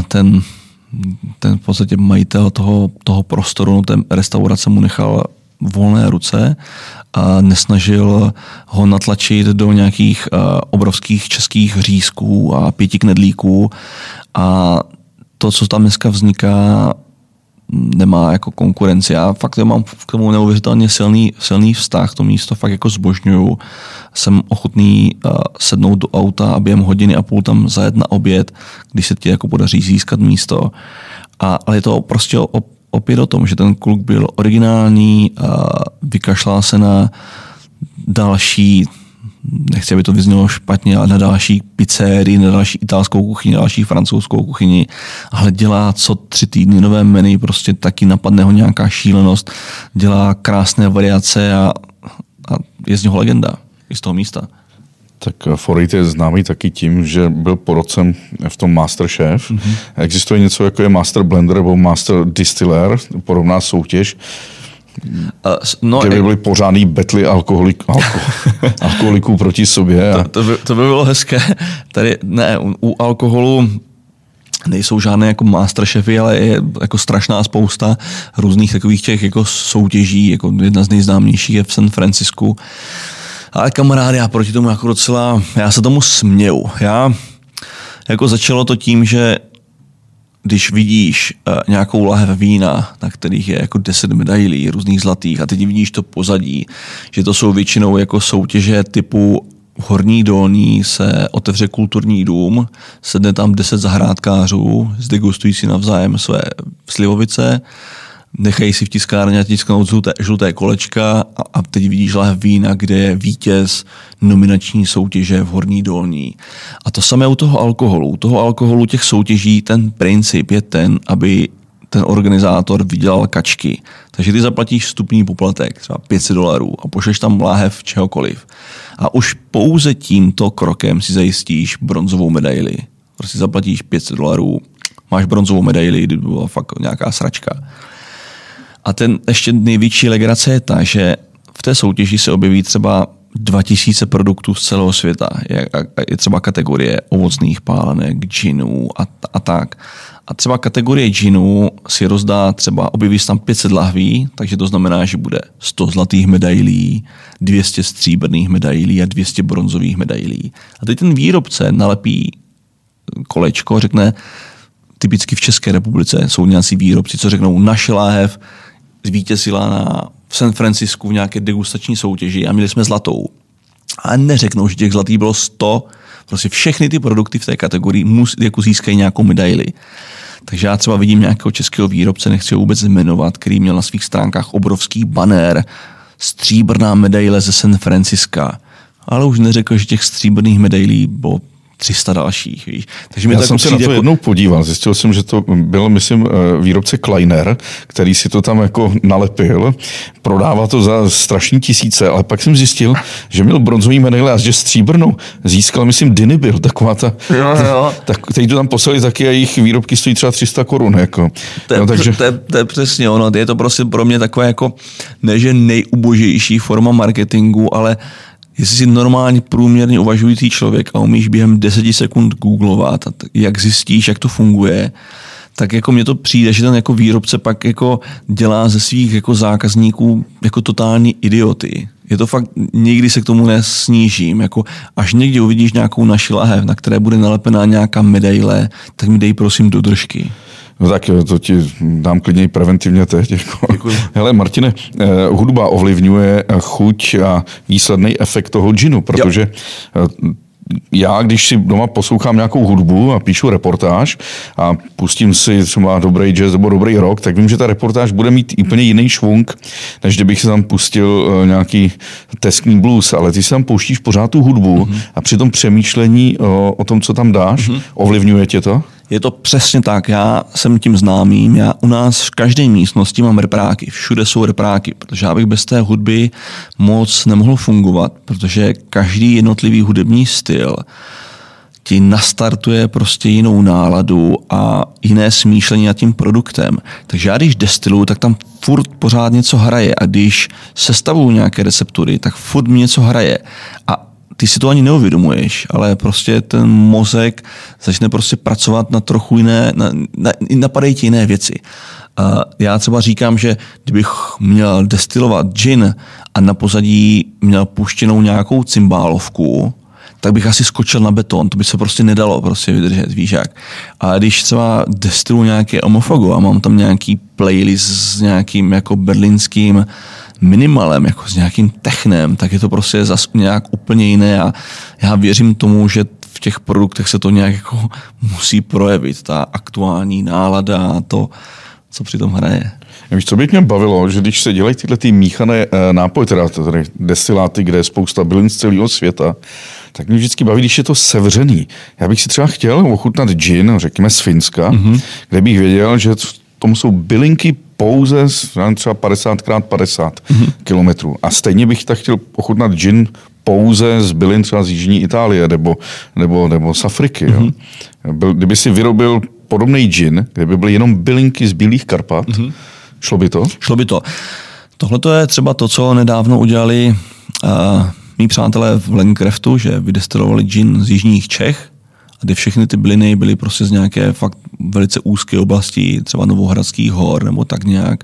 ten, ten v podstatě majitel toho, toho prostoru, no, té restaurace mu nechal volné ruce a nesnažil ho natlačit do nějakých uh, obrovských českých řízků a pěti knedlíků a to, co tam dneska vzniká, nemá jako konkurenci. Já fakt já mám k tomu neuvěřitelně silný, silný vztah, to místo fakt jako zbožňuju. Jsem ochotný uh, sednout do auta a během hodiny a půl tam zajet na oběd, když se ti jako podaří získat místo. A, ale je to prostě o, opět o tom, že ten kluk byl originální, a vykašlal se na další nechci, aby to vyznělo špatně, ale na další pizzerii, na další italskou kuchyni, na další francouzskou kuchyni, ale dělá co tři týdny nové menu, prostě taky napadne ho nějaká šílenost, dělá krásné variace a, a je z něho legenda i z toho místa. Tak Forit je známý taky tím, že byl porodcem v tom Masterchef. Mm-hmm. Existuje něco jako je Master Blender nebo Master Distiller, podobná soutěž. Uh, no, kde by byly pořádný betly alkoholik, alko, alkoholiků proti sobě. A... To, to, by, to by bylo hezké. Tady ne, u, u alkoholu nejsou žádné jako masterchefy, ale je jako strašná spousta různých takových těch jako soutěží, jako jedna z nejznámějších je v San Francisku. Ale kamarády, já proti tomu jako docela, já se tomu směju. Já, jako začalo to tím, že když vidíš uh, nějakou lahev vína, na kterých je jako 10 medailí různých zlatých a teď vidíš to pozadí, že to jsou většinou jako soutěže typu Horní dolní se otevře kulturní dům, sedne tam 10 zahrádkářů, zdegustují si navzájem své slivovice, nechají si v tiskárně tisknout žluté, žluté kolečka a, a teď vidíš láhev vína, kde je vítěz nominační soutěže v Horní dolní. A to samé u toho alkoholu. U toho alkoholu těch soutěží ten princip je ten, aby ten organizátor vydělal kačky. Takže ty zaplatíš vstupní poplatek, třeba 500 dolarů a pošleš tam láhev čehokoliv. A už pouze tímto krokem si zajistíš bronzovou medaili. Prostě zaplatíš 500 dolarů, máš bronzovou medaili, kdyby byla fakt nějaká sračka. A ten ještě největší legrace je ta, že v té soutěži se objeví třeba 2000 produktů z celého světa. Je, je třeba kategorie ovocných pálenek, džinů a, a tak. A třeba kategorie džinů si rozdá třeba, objeví se tam 500 lahví, takže to znamená, že bude 100 zlatých medailí, 200 stříbrných medailí a 200 bronzových medailí. A teď ten výrobce nalepí kolečko, řekne, typicky v České republice jsou nějací výrobci, co řeknou, naše láhev zvítězila na, v San Francisku v nějaké degustační soutěži a měli jsme zlatou. A neřeknou, že těch zlatých bylo 100, prostě všechny ty produkty v té kategorii musí, jako získají nějakou medaili. Takže já třeba vidím nějakého českého výrobce, nechci ho vůbec jmenovat, který měl na svých stránkách obrovský banner, stříbrná medaile ze San Franciska. Ale už neřekl, že těch stříbrných medailí bylo 300 dalších. Víš. Takže mi Já jsem se na to jako... jednou podíval. Zjistil jsem, že to byl, myslím, eh, výrobce Kleiner, který si to tam jako nalepil. Prodává to za strašní tisíce, ale pak jsem zjistil, že měl bronzový medaile a že stříbrnou získal, myslím, Dinibil, taková ta... Jo, jo. Tak, teď to tam poslali taky a jejich výrobky stojí třeba 300 korun. Jako. To, je, no, takže... to, je, to je přesně ono. Je to prostě pro mě takové jako, ne že nejubožejší forma marketingu, ale Jestli jsi normálně průměrně uvažující člověk a umíš během 10 sekund googlovat, jak zjistíš, jak to funguje, tak jako mně to přijde, že ten jako výrobce pak jako dělá ze svých jako zákazníků jako totální idioty. Je to fakt, nikdy se k tomu nesnížím. Jako až někdy uvidíš nějakou naši lahev, na které bude nalepená nějaká medaile, tak mi dej prosím do držky. No tak eh, to ti dám klidně preventivně teď. Jako. Hele, Martine, eh, hudba ovlivňuje eh, chuť a výsledný efekt toho džinu, protože jo já, když si doma poslouchám nějakou hudbu a píšu reportáž a pustím si třeba dobrý jazz nebo dobrý rock, tak vím, že ta reportáž bude mít úplně jiný švung, než kdybych si tam pustil nějaký teskný blues, ale ty si tam pouštíš pořád tu hudbu mm-hmm. a při tom přemýšlení o, o tom, co tam dáš, mm-hmm. ovlivňuje tě to? Je to přesně tak, já jsem tím známým, já u nás v každé místnosti mám repráky, všude jsou repráky, protože já bych bez té hudby moc nemohl fungovat, protože každý jednotlivý hudební styl ti nastartuje prostě jinou náladu a jiné smýšlení nad tím produktem. Takže já když destiluju, tak tam furt pořád něco hraje a když sestavuju nějaké receptury, tak furt mi něco hraje. A ty si to ani neuvědomuješ, ale prostě ten mozek začne prostě pracovat na trochu jiné, na, na, napadají ti jiné věci. A já třeba říkám, že kdybych měl destilovat gin a na pozadí měl puštěnou nějakou cymbálovku, tak bych asi skočil na beton, to by se prostě nedalo prostě vydržet, víš jak. A když třeba destiluji nějaké omofago a mám tam nějaký playlist s nějakým jako berlínským minimalem, jako s nějakým technem, tak je to prostě zas nějak úplně jiné a já věřím tomu, že v těch produktech se to nějak jako musí projevit, ta aktuální nálada a to, co při tom hraje. Víš, co by mě bavilo, že když se dělají tyhle ty míchané eh, nápoje, teda tedy destiláty, kde je spousta bylin z celého světa, tak mě vždycky baví, když je to sevřený. Já bych si třeba chtěl ochutnat gin, řekněme z Finska, mm-hmm. kde bych věděl, že v tom jsou bylinky pouze třeba 50x50 mm-hmm. kilometrů. A stejně bych tak chtěl ochutnat gin pouze z bylin třeba z Jižní Itálie nebo, nebo, nebo z Afriky. Mm-hmm. Jo. Byl, kdyby si vyrobil podobný gin, kde by byly jenom bylinky z Bílých Karpat, mm-hmm. šlo by to? Šlo by to. Tohle to je třeba to, co nedávno udělali uh, mý přátelé v Landcraftu, že vydestilovali gin z jižních Čech, kde všechny ty byliny byly prostě z nějaké fakt velice úzké oblasti, třeba Novohradských hor nebo tak nějak.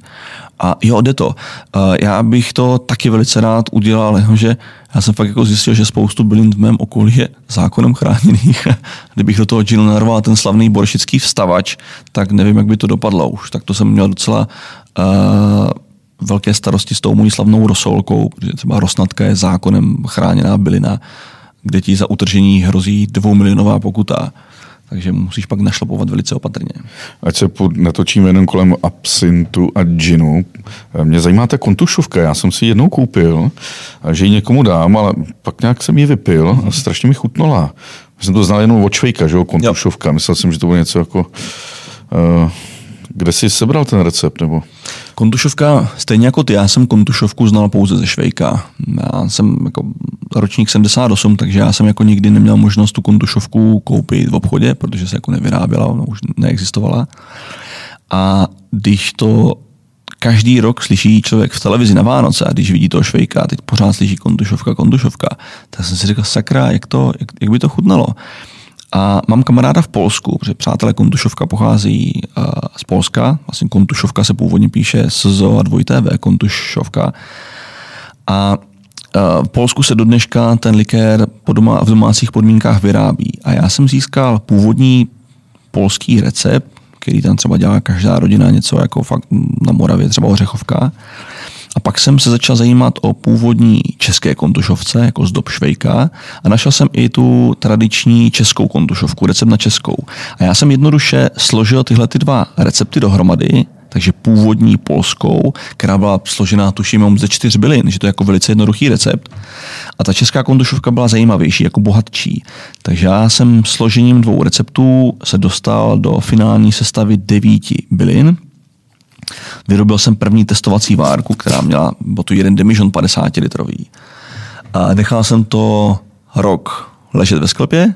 A jo, jde to. Já bych to taky velice rád udělal, že já jsem fakt jako zjistil, že spoustu bylin v mém okolí je zákonem chráněných. Kdybych do toho ginu narval ten slavný boršický vstavač, tak nevím, jak by to dopadlo už. Tak to jsem měl docela uh, velké starosti s tou mojí slavnou rosolkou, protože třeba rosnatka je zákonem chráněná bylina, kde ti za utržení hrozí dvoumilionová pokuta. Takže musíš pak našlapovat velice opatrně. Ať se netočíme jenom kolem absintu a ginu. Mě zajímá ta kontušovka. Já jsem si jednou koupil, že ji někomu dám, ale pak nějak jsem ji vypil a strašně mi chutnala. Jsem to znal jenom od švejka, že jo, kontušovka. Myslel jsem, že to bylo něco jako... Uh, kde jsi sebral ten recept? Nebo? Kontušovka, stejně jako ty, já jsem kontušovku znal pouze ze Švejka. Já jsem jako ročník 78, takže já jsem jako nikdy neměl možnost tu kontušovku koupit v obchodě, protože se jako nevyráběla, ona už neexistovala. A když to každý rok slyší člověk v televizi na Vánoce a když vidí toho švejka teď pořád slyší kontušovka, kontušovka, tak jsem si říkal, sakra, jak, to, jak, jak by to chutnalo. A mám kamaráda v Polsku, protože přátelé Kontušovka pochází uh, z Polska. Vlastně Kontušovka se původně píše SZO a dvojité V, Kontušovka. A uh, v Polsku se do dneška ten likér doma, v domácích podmínkách vyrábí. A já jsem získal původní polský recept, který tam třeba dělá každá rodina, něco jako fakt na Moravě, třeba ořechovka. A pak jsem se začal zajímat o původní české kontušovce, jako z dob švejka, a našel jsem i tu tradiční českou kontušovku, recept na českou. A já jsem jednoduše složil tyhle ty dva recepty dohromady, takže původní polskou, která byla složená tuším jenom ze čtyř bylin, že to je jako velice jednoduchý recept. A ta česká kontušovka byla zajímavější, jako bohatší. Takže já jsem složením dvou receptů se dostal do finální sestavy devíti bylin, Vyrobil jsem první testovací várku, která měla byl tu jeden demižon 50 litrový. A nechal jsem to rok ležet ve sklepě,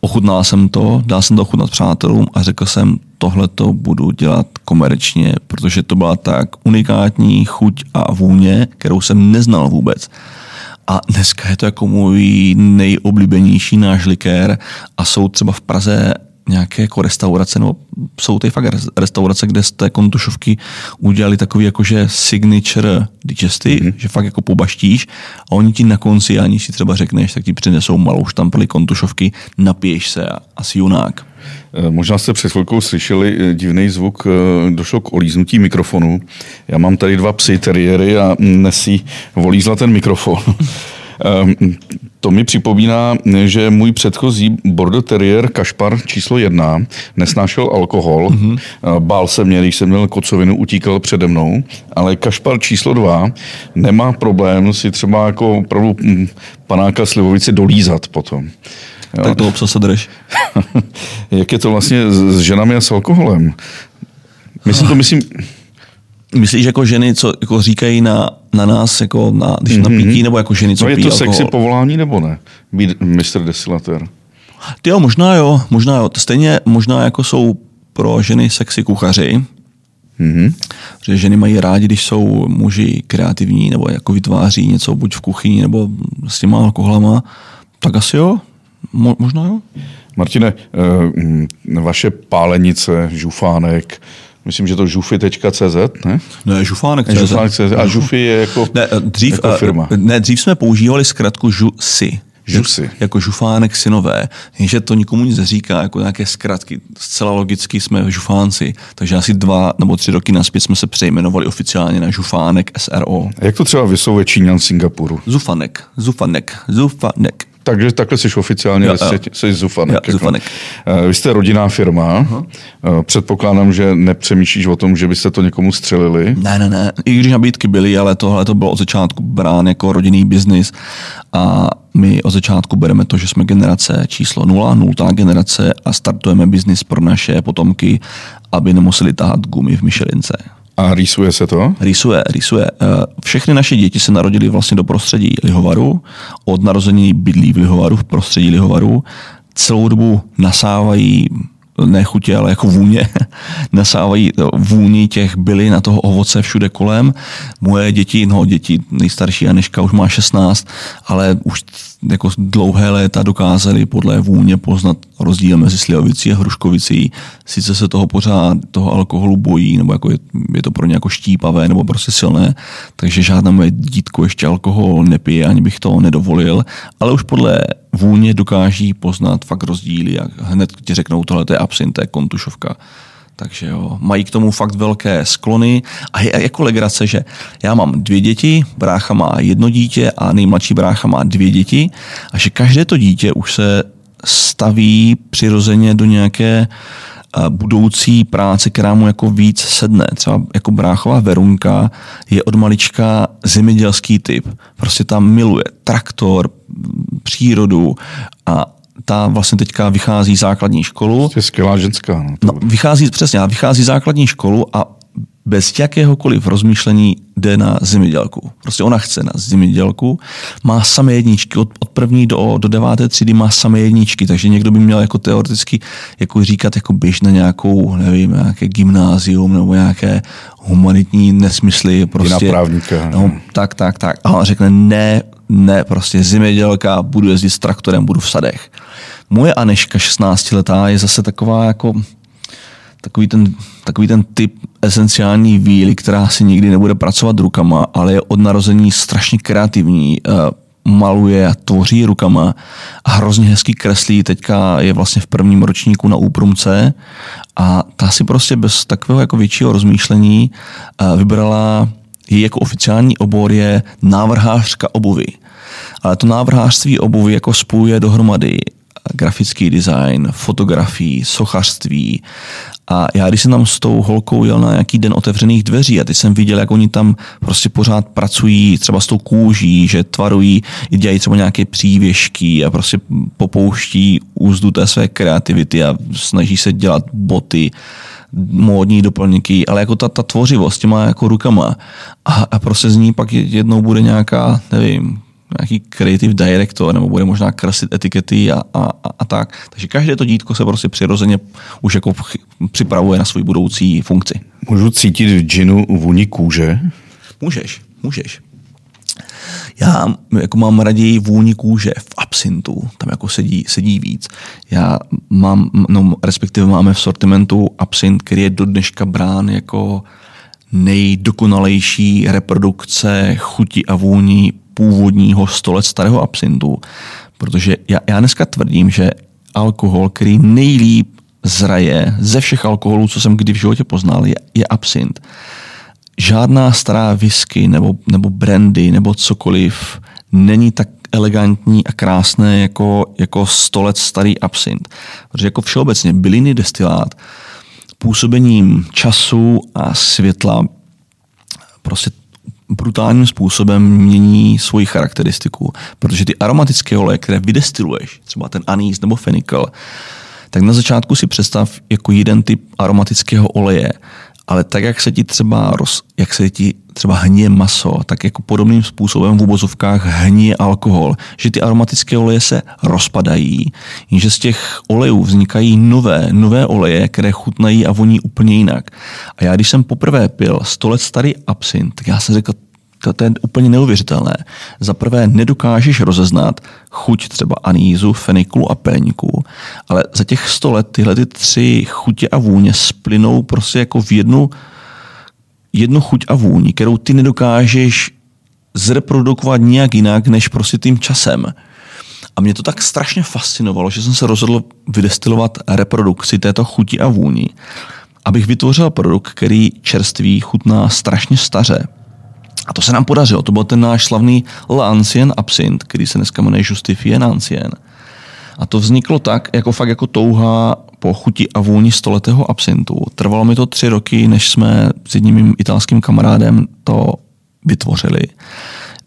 ochutnal jsem to, dal jsem to ochutnat přátelům a řekl jsem, tohle to budu dělat komerčně, protože to byla tak unikátní chuť a vůně, kterou jsem neznal vůbec. A dneska je to jako můj nejoblíbenější náš likér a jsou třeba v Praze nějaké jako restaurace, nebo jsou ty fakt restaurace, kde z té kontušovky udělali takový jakože signature digesty, mm-hmm. že fakt jako pobaštíš a oni ti na konci, ani si třeba řekneš, tak ti přinesou malou štampeli kontušovky, napiješ se a asi junák. Eh, možná jste před chvilkou slyšeli eh, divný zvuk, eh, došlo k olíznutí mikrofonu. Já mám tady dva psy teriéry a Nesí volízla ten mikrofon. Ehm, to mi připomíná, že můj předchozí Border Terrier Kašpar číslo jedna nesnášel alkohol. Mm-hmm. Bál se mě, když jsem měl kocovinu, utíkal přede mnou, ale Kašpar číslo dva nemá problém si třeba jako opravdu hm, panáka slivovici dolízat potom. Jo. Tak to obsa se drž. Jak je to vlastně s ženami a s alkoholem? Myslím to, myslím, Myslíš jako ženy, co jako říkají na, na nás, jako na, když mm-hmm. napítí, nebo jako ženy, co no je to alkohol? sexy povolání, nebo ne? Být Mr. Desilatér. Ty jo, možná jo, možná jo. Stejně možná jako jsou pro ženy sexy kuchaři, Mm-hmm. Protože ženy mají rádi, když jsou muži kreativní nebo jako vytváří něco buď v kuchyni nebo s těma alkoholama, tak asi jo, Mo- možná jo. Martine, eh, vaše pálenice, žufánek, myslím, že to žufy.cz, ne? Ne, žufánek.cz. Žufánek.cz. A žufy je jako, ne, dřív, jako firma. Ne, dřív jsme používali zkratku žusy. Žusy. Jako žufánek synové. Jenže to nikomu nic neříká, jako nějaké zkratky. Zcela logicky jsme žufánci, takže asi dva nebo tři roky naspět jsme se přejmenovali oficiálně na žufánek SRO. A jak to třeba vyslovuje Číňan Singapuru? Zufanek, Zufanek, Zufanek. Takže takhle jsi oficiálně jo, ve světě, jsi Zufanek. Jo, Zufanek. Jako. Vy jste rodinná firma. Uh-huh. Předpokládám, že nepřemýšlíš o tom, že byste to někomu střelili. Ne, ne, ne. I když nabídky byly, ale tohle to bylo od začátku brán jako rodinný biznis. A my od začátku bereme to, že jsme generace číslo nula, nultá generace a startujeme biznis pro naše potomky, aby nemuseli tahat gumy v myšelince. A rýsuje se to? Rýsuje, rýsuje. Eh, všechny naše děti se narodily vlastně do prostředí Lihovaru. Od narození bydlí v Lihovaru, v prostředí Lihovaru. Celou dobu nasávají ne chutě, ale jako vůně, nasávají vůni těch byly na toho ovoce všude kolem. Moje děti, no děti, nejstarší Aneška už má 16, ale už jako dlouhé léta dokázali podle vůně poznat rozdíl mezi slivovicí a hruškovicí. Sice se toho pořád, toho alkoholu bojí, nebo jako je, je to pro ně jako štípavé, nebo prostě silné, takže žádné moje dítko ještě alkohol nepije, ani bych to nedovolil, ale už podle vůně dokáží poznat fakt rozdíly a hned ti řeknou, tohle to je absint, to je kontušovka. Takže jo, mají k tomu fakt velké sklony a je jako legrace, že já mám dvě děti, brácha má jedno dítě a nejmladší brácha má dvě děti a že každé to dítě už se staví přirozeně do nějaké budoucí práce, která mu jako víc sedne. Třeba jako bráchová Verunka je od malička zemědělský typ. Prostě tam miluje traktor, přírodu a ta vlastně teďka vychází základní školu. Je skvělá ženská. No, no, vychází, přesně, vychází základní školu a bez jakéhokoliv rozmýšlení jde na zemědělku. Prostě ona chce na zemědělku, má samé jedničky, od, od první do, do deváté třídy má samé jedničky, takže někdo by měl jako teoreticky jako říkat, jako běž na nějakou, nevím, nějaké gymnázium nebo nějaké humanitní nesmysly. Prostě, na právníka. No, tak, tak, tak. A on řekne, ne, ne, prostě zemědělka, budu jezdit s traktorem, budu v sadech. Moje Aneška, 16 letá, je zase taková jako takový ten, takový ten typ esenciální víly, která si nikdy nebude pracovat rukama, ale je od narození strašně kreativní, eh, maluje a tvoří rukama a hrozně hezký kreslí. Teďka je vlastně v prvním ročníku na úprumce a ta si prostě bez takového jako většího rozmýšlení eh, vybrala její jako oficiální obor je návrhářka obuvy. Ale to návrhářství obuvy jako spojuje dohromady grafický design, fotografii, sochařství. A já, když jsem tam s tou holkou jel na nějaký den otevřených dveří a ty jsem viděl, jak oni tam prostě pořád pracují třeba s tou kůží, že tvarují, dělají třeba nějaké přívěšky a prostě popouští úzdu té své kreativity a snaží se dělat boty módní doplňky, ale jako ta, ta tvořivost těma jako rukama a, a prostě z ní pak jednou bude nějaká, nevím, nějaký creative director, nebo bude možná kreslit etikety a, a, a, a tak. Takže každé to dítko se prostě přirozeně už jako připravuje na svou budoucí funkci. Můžu cítit v džinu vůni kůže? Můžeš, můžeš. Já jako mám raději vůni kůže v absintu, tam jako sedí, sedí víc. Já mám, no, respektive máme v sortimentu absint, který je do dneška brán jako nejdokonalejší reprodukce chuti a vůní původního 100 let starého absintu. Protože já, já dneska tvrdím, že alkohol, který nejlíp zraje ze všech alkoholů, co jsem kdy v životě poznal, je, je absint. Žádná stará whisky nebo, nebo brandy nebo cokoliv není tak elegantní a krásné jako, jako 100 let starý absint. Protože jako všeobecně byliny destilát působením času a světla prostě brutálním způsobem mění svoji charakteristiku, protože ty aromatické oleje, které vydestiluješ, třeba ten anís nebo fenikl, tak na začátku si představ jako jeden typ aromatického oleje ale tak, jak se ti třeba, roz, jak se ti třeba hníje maso, tak jako podobným způsobem v úbozovkách hníje alkohol, že ty aromatické oleje se rozpadají, jenže z těch olejů vznikají nové, nové oleje, které chutnají a voní úplně jinak. A já, když jsem poprvé pil 100 let starý absint, tak já jsem řekl, to, to je úplně neuvěřitelné. Za prvé nedokážeš rozeznat chuť třeba anízu, feniklu a peníku, ale za těch sto let tyhle ty tři chutě a vůně splynou prostě jako v jednu, jednu chuť a vůni, kterou ty nedokážeš zreprodukovat nějak jinak, než prostě tím časem. A mě to tak strašně fascinovalo, že jsem se rozhodl vydestilovat reprodukci této chuti a vůni, abych vytvořil produkt, který čerství chutná strašně staře, a to se nám podařilo. To byl ten náš slavný L'Ancien Absint, který se dneska jmenuje Justifien Ancien. A to vzniklo tak, jako fakt jako touha po chuti a vůni stoletého absintu. Trvalo mi to tři roky, než jsme s jedním italským kamarádem to vytvořili.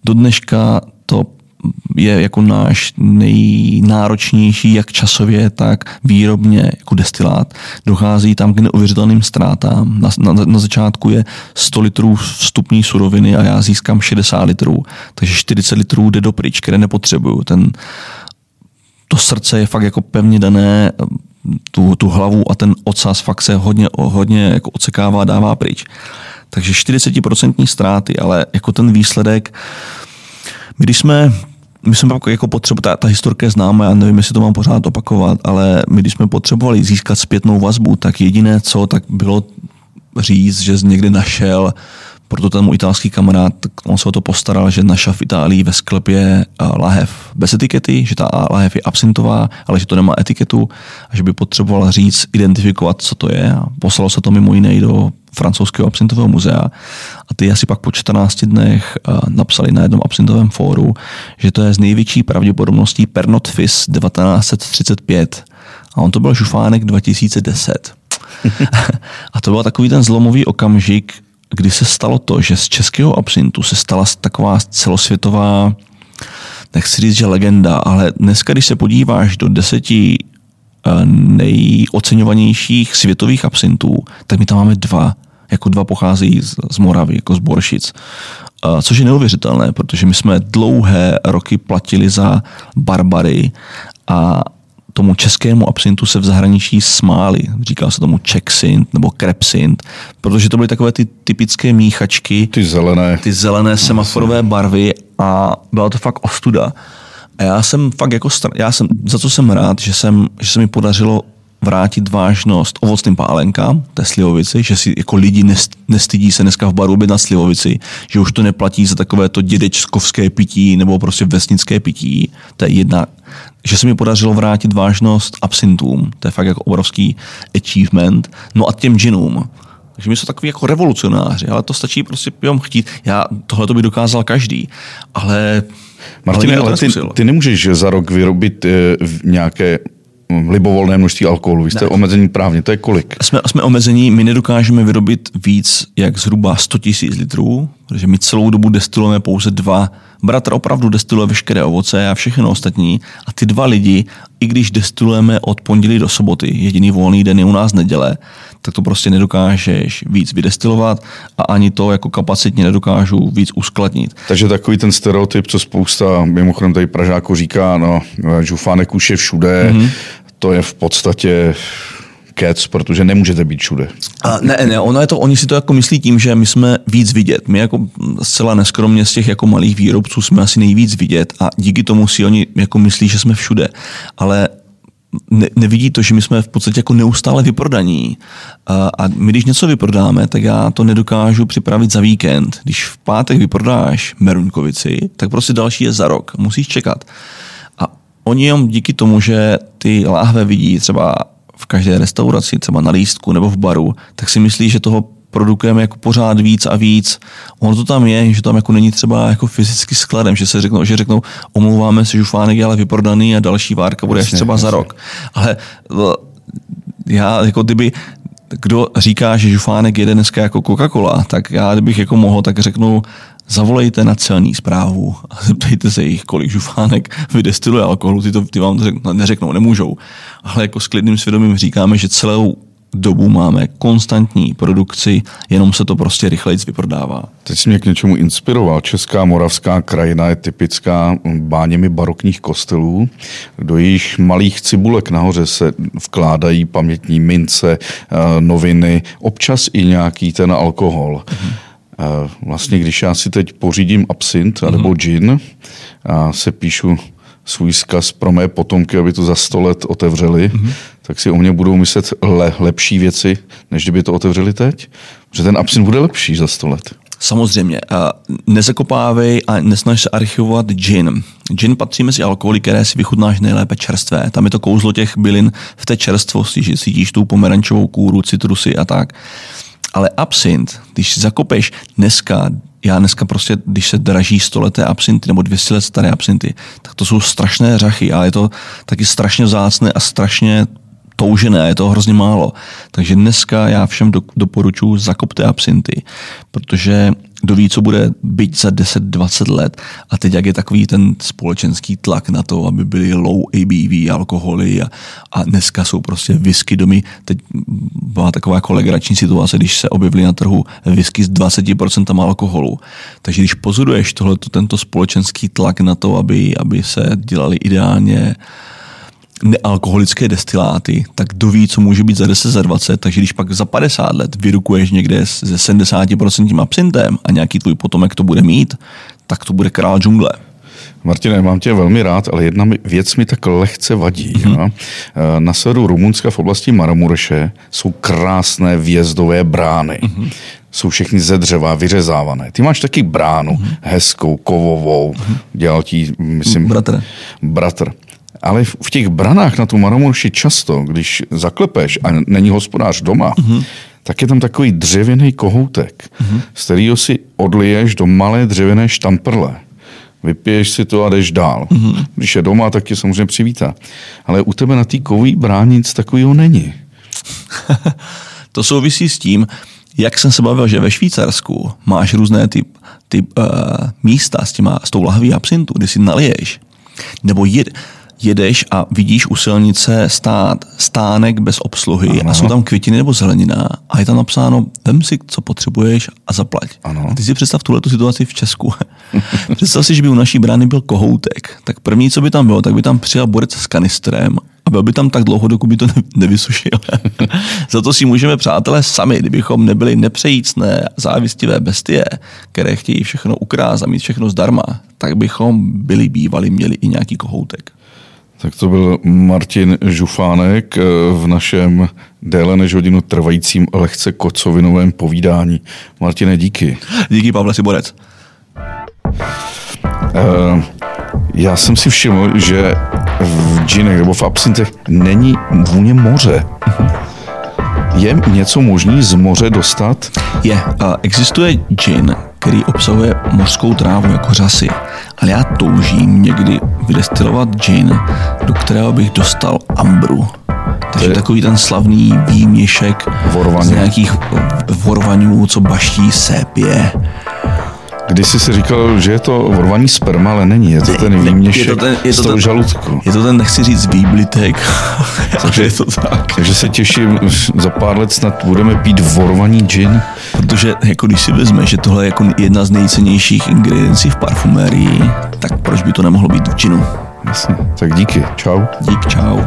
Do dneška to je jako náš nejnáročnější, jak časově, tak výrobně jako destilát. Dochází tam k neuvěřitelným ztrátám. Na, na, na začátku je 100 litrů vstupní suroviny a já získám 60 litrů, takže 40 litrů jde do pryč, které nepotřebuju. Ten, to srdce je fakt jako pevně dané, tu, tu hlavu a ten ocas fakt se hodně, hodně jako ocekává, dává pryč. Takže 40% ztráty, ale jako ten výsledek, když jsme my jsme jako potřebu, ta, ta historka je známa, já nevím, jestli to mám pořád opakovat, ale my když jsme potřebovali získat zpětnou vazbu, tak jediné co, tak bylo říct, že někdy našel proto ten můj italský kamarád, on se o to postaral, že našel v Itálii ve sklepě eh, lahev bez etikety, že ta lahev je absintová, ale že to nemá etiketu a že by potřeboval říct, identifikovat, co to je. A poslalo se to mimo jiné do francouzského absintového muzea. A ty asi pak po 14 dnech eh, napsali na jednom absintovém fóru, že to je z největší pravděpodobností Pernod Fis 1935. A on to byl žufánek 2010. a to byl takový ten zlomový okamžik, kdy se stalo to, že z českého absintu se stala taková celosvětová, nechci říct, že legenda, ale dneska, když se podíváš do deseti eh, nejoceňovanějších světových absintů, tak my tam máme dva. Jako dva pocházejí z, z Moravy, jako z Boršic. Eh, což je neuvěřitelné, protože my jsme dlouhé roky platili za barbary a tomu českému absintu se v zahraničí smáli. Říká se tomu Czechsint nebo Krepsint, protože to byly takové ty typické míchačky. Ty zelené. Ty zelené semaforové barvy a byla to fakt ostuda. A já jsem fakt jako, já jsem, za co jsem rád, že, jsem, že se mi podařilo vrátit vážnost ovocným pálenkám, té slivovici, že si jako lidi nestydí se dneska v baru na slivovici, že už to neplatí za takové to dědečkovské pití nebo prostě vesnické pití. To je jedna, že se mi podařilo vrátit vážnost absintům, to je fakt jako obrovský achievement, no a těm džinům. Takže my jsou takový jako revolucionáři, ale to stačí prostě jenom chtít. Já tohle to by dokázal každý, ale Martin, ale ty, ty nemůžeš za rok vyrobit e, nějaké libovolné množství alkoholu. Vy jste ne. omezení právně, to je kolik? Jsme, jsme omezení, my nedokážeme vyrobit víc jak zhruba 100 000 litrů, protože my celou dobu destilujeme pouze dva. Bratr opravdu destiluje veškeré ovoce a všechno ostatní. A ty dva lidi, i když destilujeme od pondělí do soboty, jediný volný den je u nás neděle, tak to prostě nedokážeš víc vydestilovat a ani to jako kapacitně nedokážu víc uskladnit. Takže takový ten stereotyp, co spousta mimochodem tady Pražáko říká, no, žufánek už je všude, mm-hmm to je v podstatě kec, protože nemůžete být všude. A ne, ne, ono je to, oni si to jako myslí tím, že my jsme víc vidět. My jako zcela neskromně z těch jako malých výrobců jsme asi nejvíc vidět a díky tomu si oni jako myslí, že jsme všude. Ale ne, nevidí to, že my jsme v podstatě jako neustále vyprodaní. A, a my, když něco vyprodáme, tak já to nedokážu připravit za víkend. Když v pátek vyprodáš Meruňkovici, tak prostě další je za rok. Musíš čekat oni jenom díky tomu, že ty láhve vidí třeba v každé restauraci, třeba na lístku nebo v baru, tak si myslí, že toho produkujeme jako pořád víc a víc. Ono to tam je, že tam jako není třeba jako fyzicky skladem, že se řeknou, že řeknou, omlouváme se, žufánek je ale vyprodaný a další várka bude jasně, třeba jasně. za rok. Ale já jako kdyby, kdo říká, že žufánek jede dneska jako Coca-Cola, tak já kdybych jako mohl, tak řeknu, zavolejte na celní zprávu a zeptejte se jich, kolik žufánek vydestiluje alkoholu, ty, to, ty vám to neřeknou, nemůžou. Ale jako s klidným svědomím říkáme, že celou dobu máme konstantní produkci, jenom se to prostě rychleji vyprodává. Teď jsi mě k něčemu inspiroval. Česká moravská krajina je typická báněmi barokních kostelů. Do jejich malých cibulek nahoře se vkládají pamětní mince, eh, noviny, občas i nějaký ten alkohol. Mm-hmm. Vlastně, když já si teď pořídím absint nebo mm-hmm. gin a se píšu svůj zkaz pro mé potomky, aby to za sto let otevřeli, mm-hmm. tak si o mě budou myslet le, lepší věci, než kdyby to otevřeli teď. Že ten absint bude lepší za sto let. Samozřejmě. Nezakopávej a nesnaž se archivovat gin. Gin patří mezi alkoholy, které si vychutnáš nejlépe čerstvé. Tam je to kouzlo těch bylin v té čerstvosti, že cítíš tu pomerančovou kůru, citrusy a tak. Ale absint, když zakopeš dneska já dneska prostě, když se draží stoleté absinty nebo 200 let staré absinty, tak to jsou strašné řachy a je to taky strašně vzácné a strašně toužené, je to hrozně málo. Takže dneska já všem do, doporučuji zakopte absinty, protože kdo ví, co bude být za 10-20 let. A teď, jak je takový ten společenský tlak na to, aby byly low ABV alkoholy a, a dneska jsou prostě whisky domy. Teď byla taková jako legrační situace, když se objevily na trhu whisky s 20% alkoholu. Takže když pozoruješ tohle, tento společenský tlak na to, aby, aby se dělali ideálně nealkoholické destiláty, tak kdo ví, co může být za 10, za 20, takže když pak za 50 let vyrukuješ někde se 70% absintem a nějaký tvůj potomek to bude mít, tak to bude král džungle. Martine, mám tě velmi rád, ale jedna věc mi tak lehce vadí. Mm-hmm. Na severu Rumunska v oblasti Maramurše jsou krásné vjezdové brány. Mm-hmm. Jsou všechny ze dřeva, vyřezávané. Ty máš taky bránu, mm-hmm. hezkou, kovovou. Mm-hmm. Dělal ti, myslím... Bratr. Bratr. Ale v těch branách na tu Maramurši často, když zaklepeš a není hospodář doma, mm-hmm. tak je tam takový dřevěný kohoutek, mm-hmm. z kterého si odliješ do malé dřevěné štamprle. Vypiješ si to a jdeš dál. Mm-hmm. Když je doma, tak tě samozřejmě přivítá. Ale u tebe na té kový bráně nic takového není. to souvisí s tím, jak jsem se bavil, že ve Švýcarsku máš různé ty, ty uh, místa s, těma, s tou lahví absintu, kdy si naliješ. Nebo jed, jedeš a vidíš u silnice stát stánek bez obsluhy ano. a jsou tam květiny nebo zelenina a je tam napsáno, vem si, co potřebuješ a zaplať. Ano. A ty si představ tuhle situaci v Česku. představ si, že by u naší brány byl kohoutek. Tak první, co by tam bylo, tak by tam přijel borec s kanistrem a byl by tam tak dlouho, dokud by to nevysušil. Za to si můžeme, přátelé, sami, kdybychom nebyli nepřejícné, závistivé bestie, které chtějí všechno ukrást a mít všechno zdarma, tak bychom byli bývali, měli i nějaký kohoutek. Tak to byl Martin Žufánek eh, v našem déle než hodinu trvajícím lehce kocovinovém povídání. Martine, díky. Díky, Pavle Siborec. Uh, já jsem si všiml, že v džinech nebo v absintech není vůně moře. Je něco možný z moře dostat? Je. Existuje džin, který obsahuje mořskou trávu jako řasy. Ale já toužím někdy vydestilovat gin, do kterého bych dostal ambru. Takže je... takový ten slavný výměšek Vorvaně. z nějakých vorvaňů, co baští sépě když jsi si říkal, že je to vorvaní sperma, ale není, je to ten výměšek je to ten, je to z toho ten, žaludku. Je to ten, nechci říct, výblitek, takže je to tak. Takže se těším, za pár let snad budeme pít vorvaní gin. Protože jako když si vezme, že tohle je jako jedna z nejcennějších ingrediencí v parfumérii, tak proč by to nemohlo být v ginu? Jasně, tak díky, čau. Dík, čau.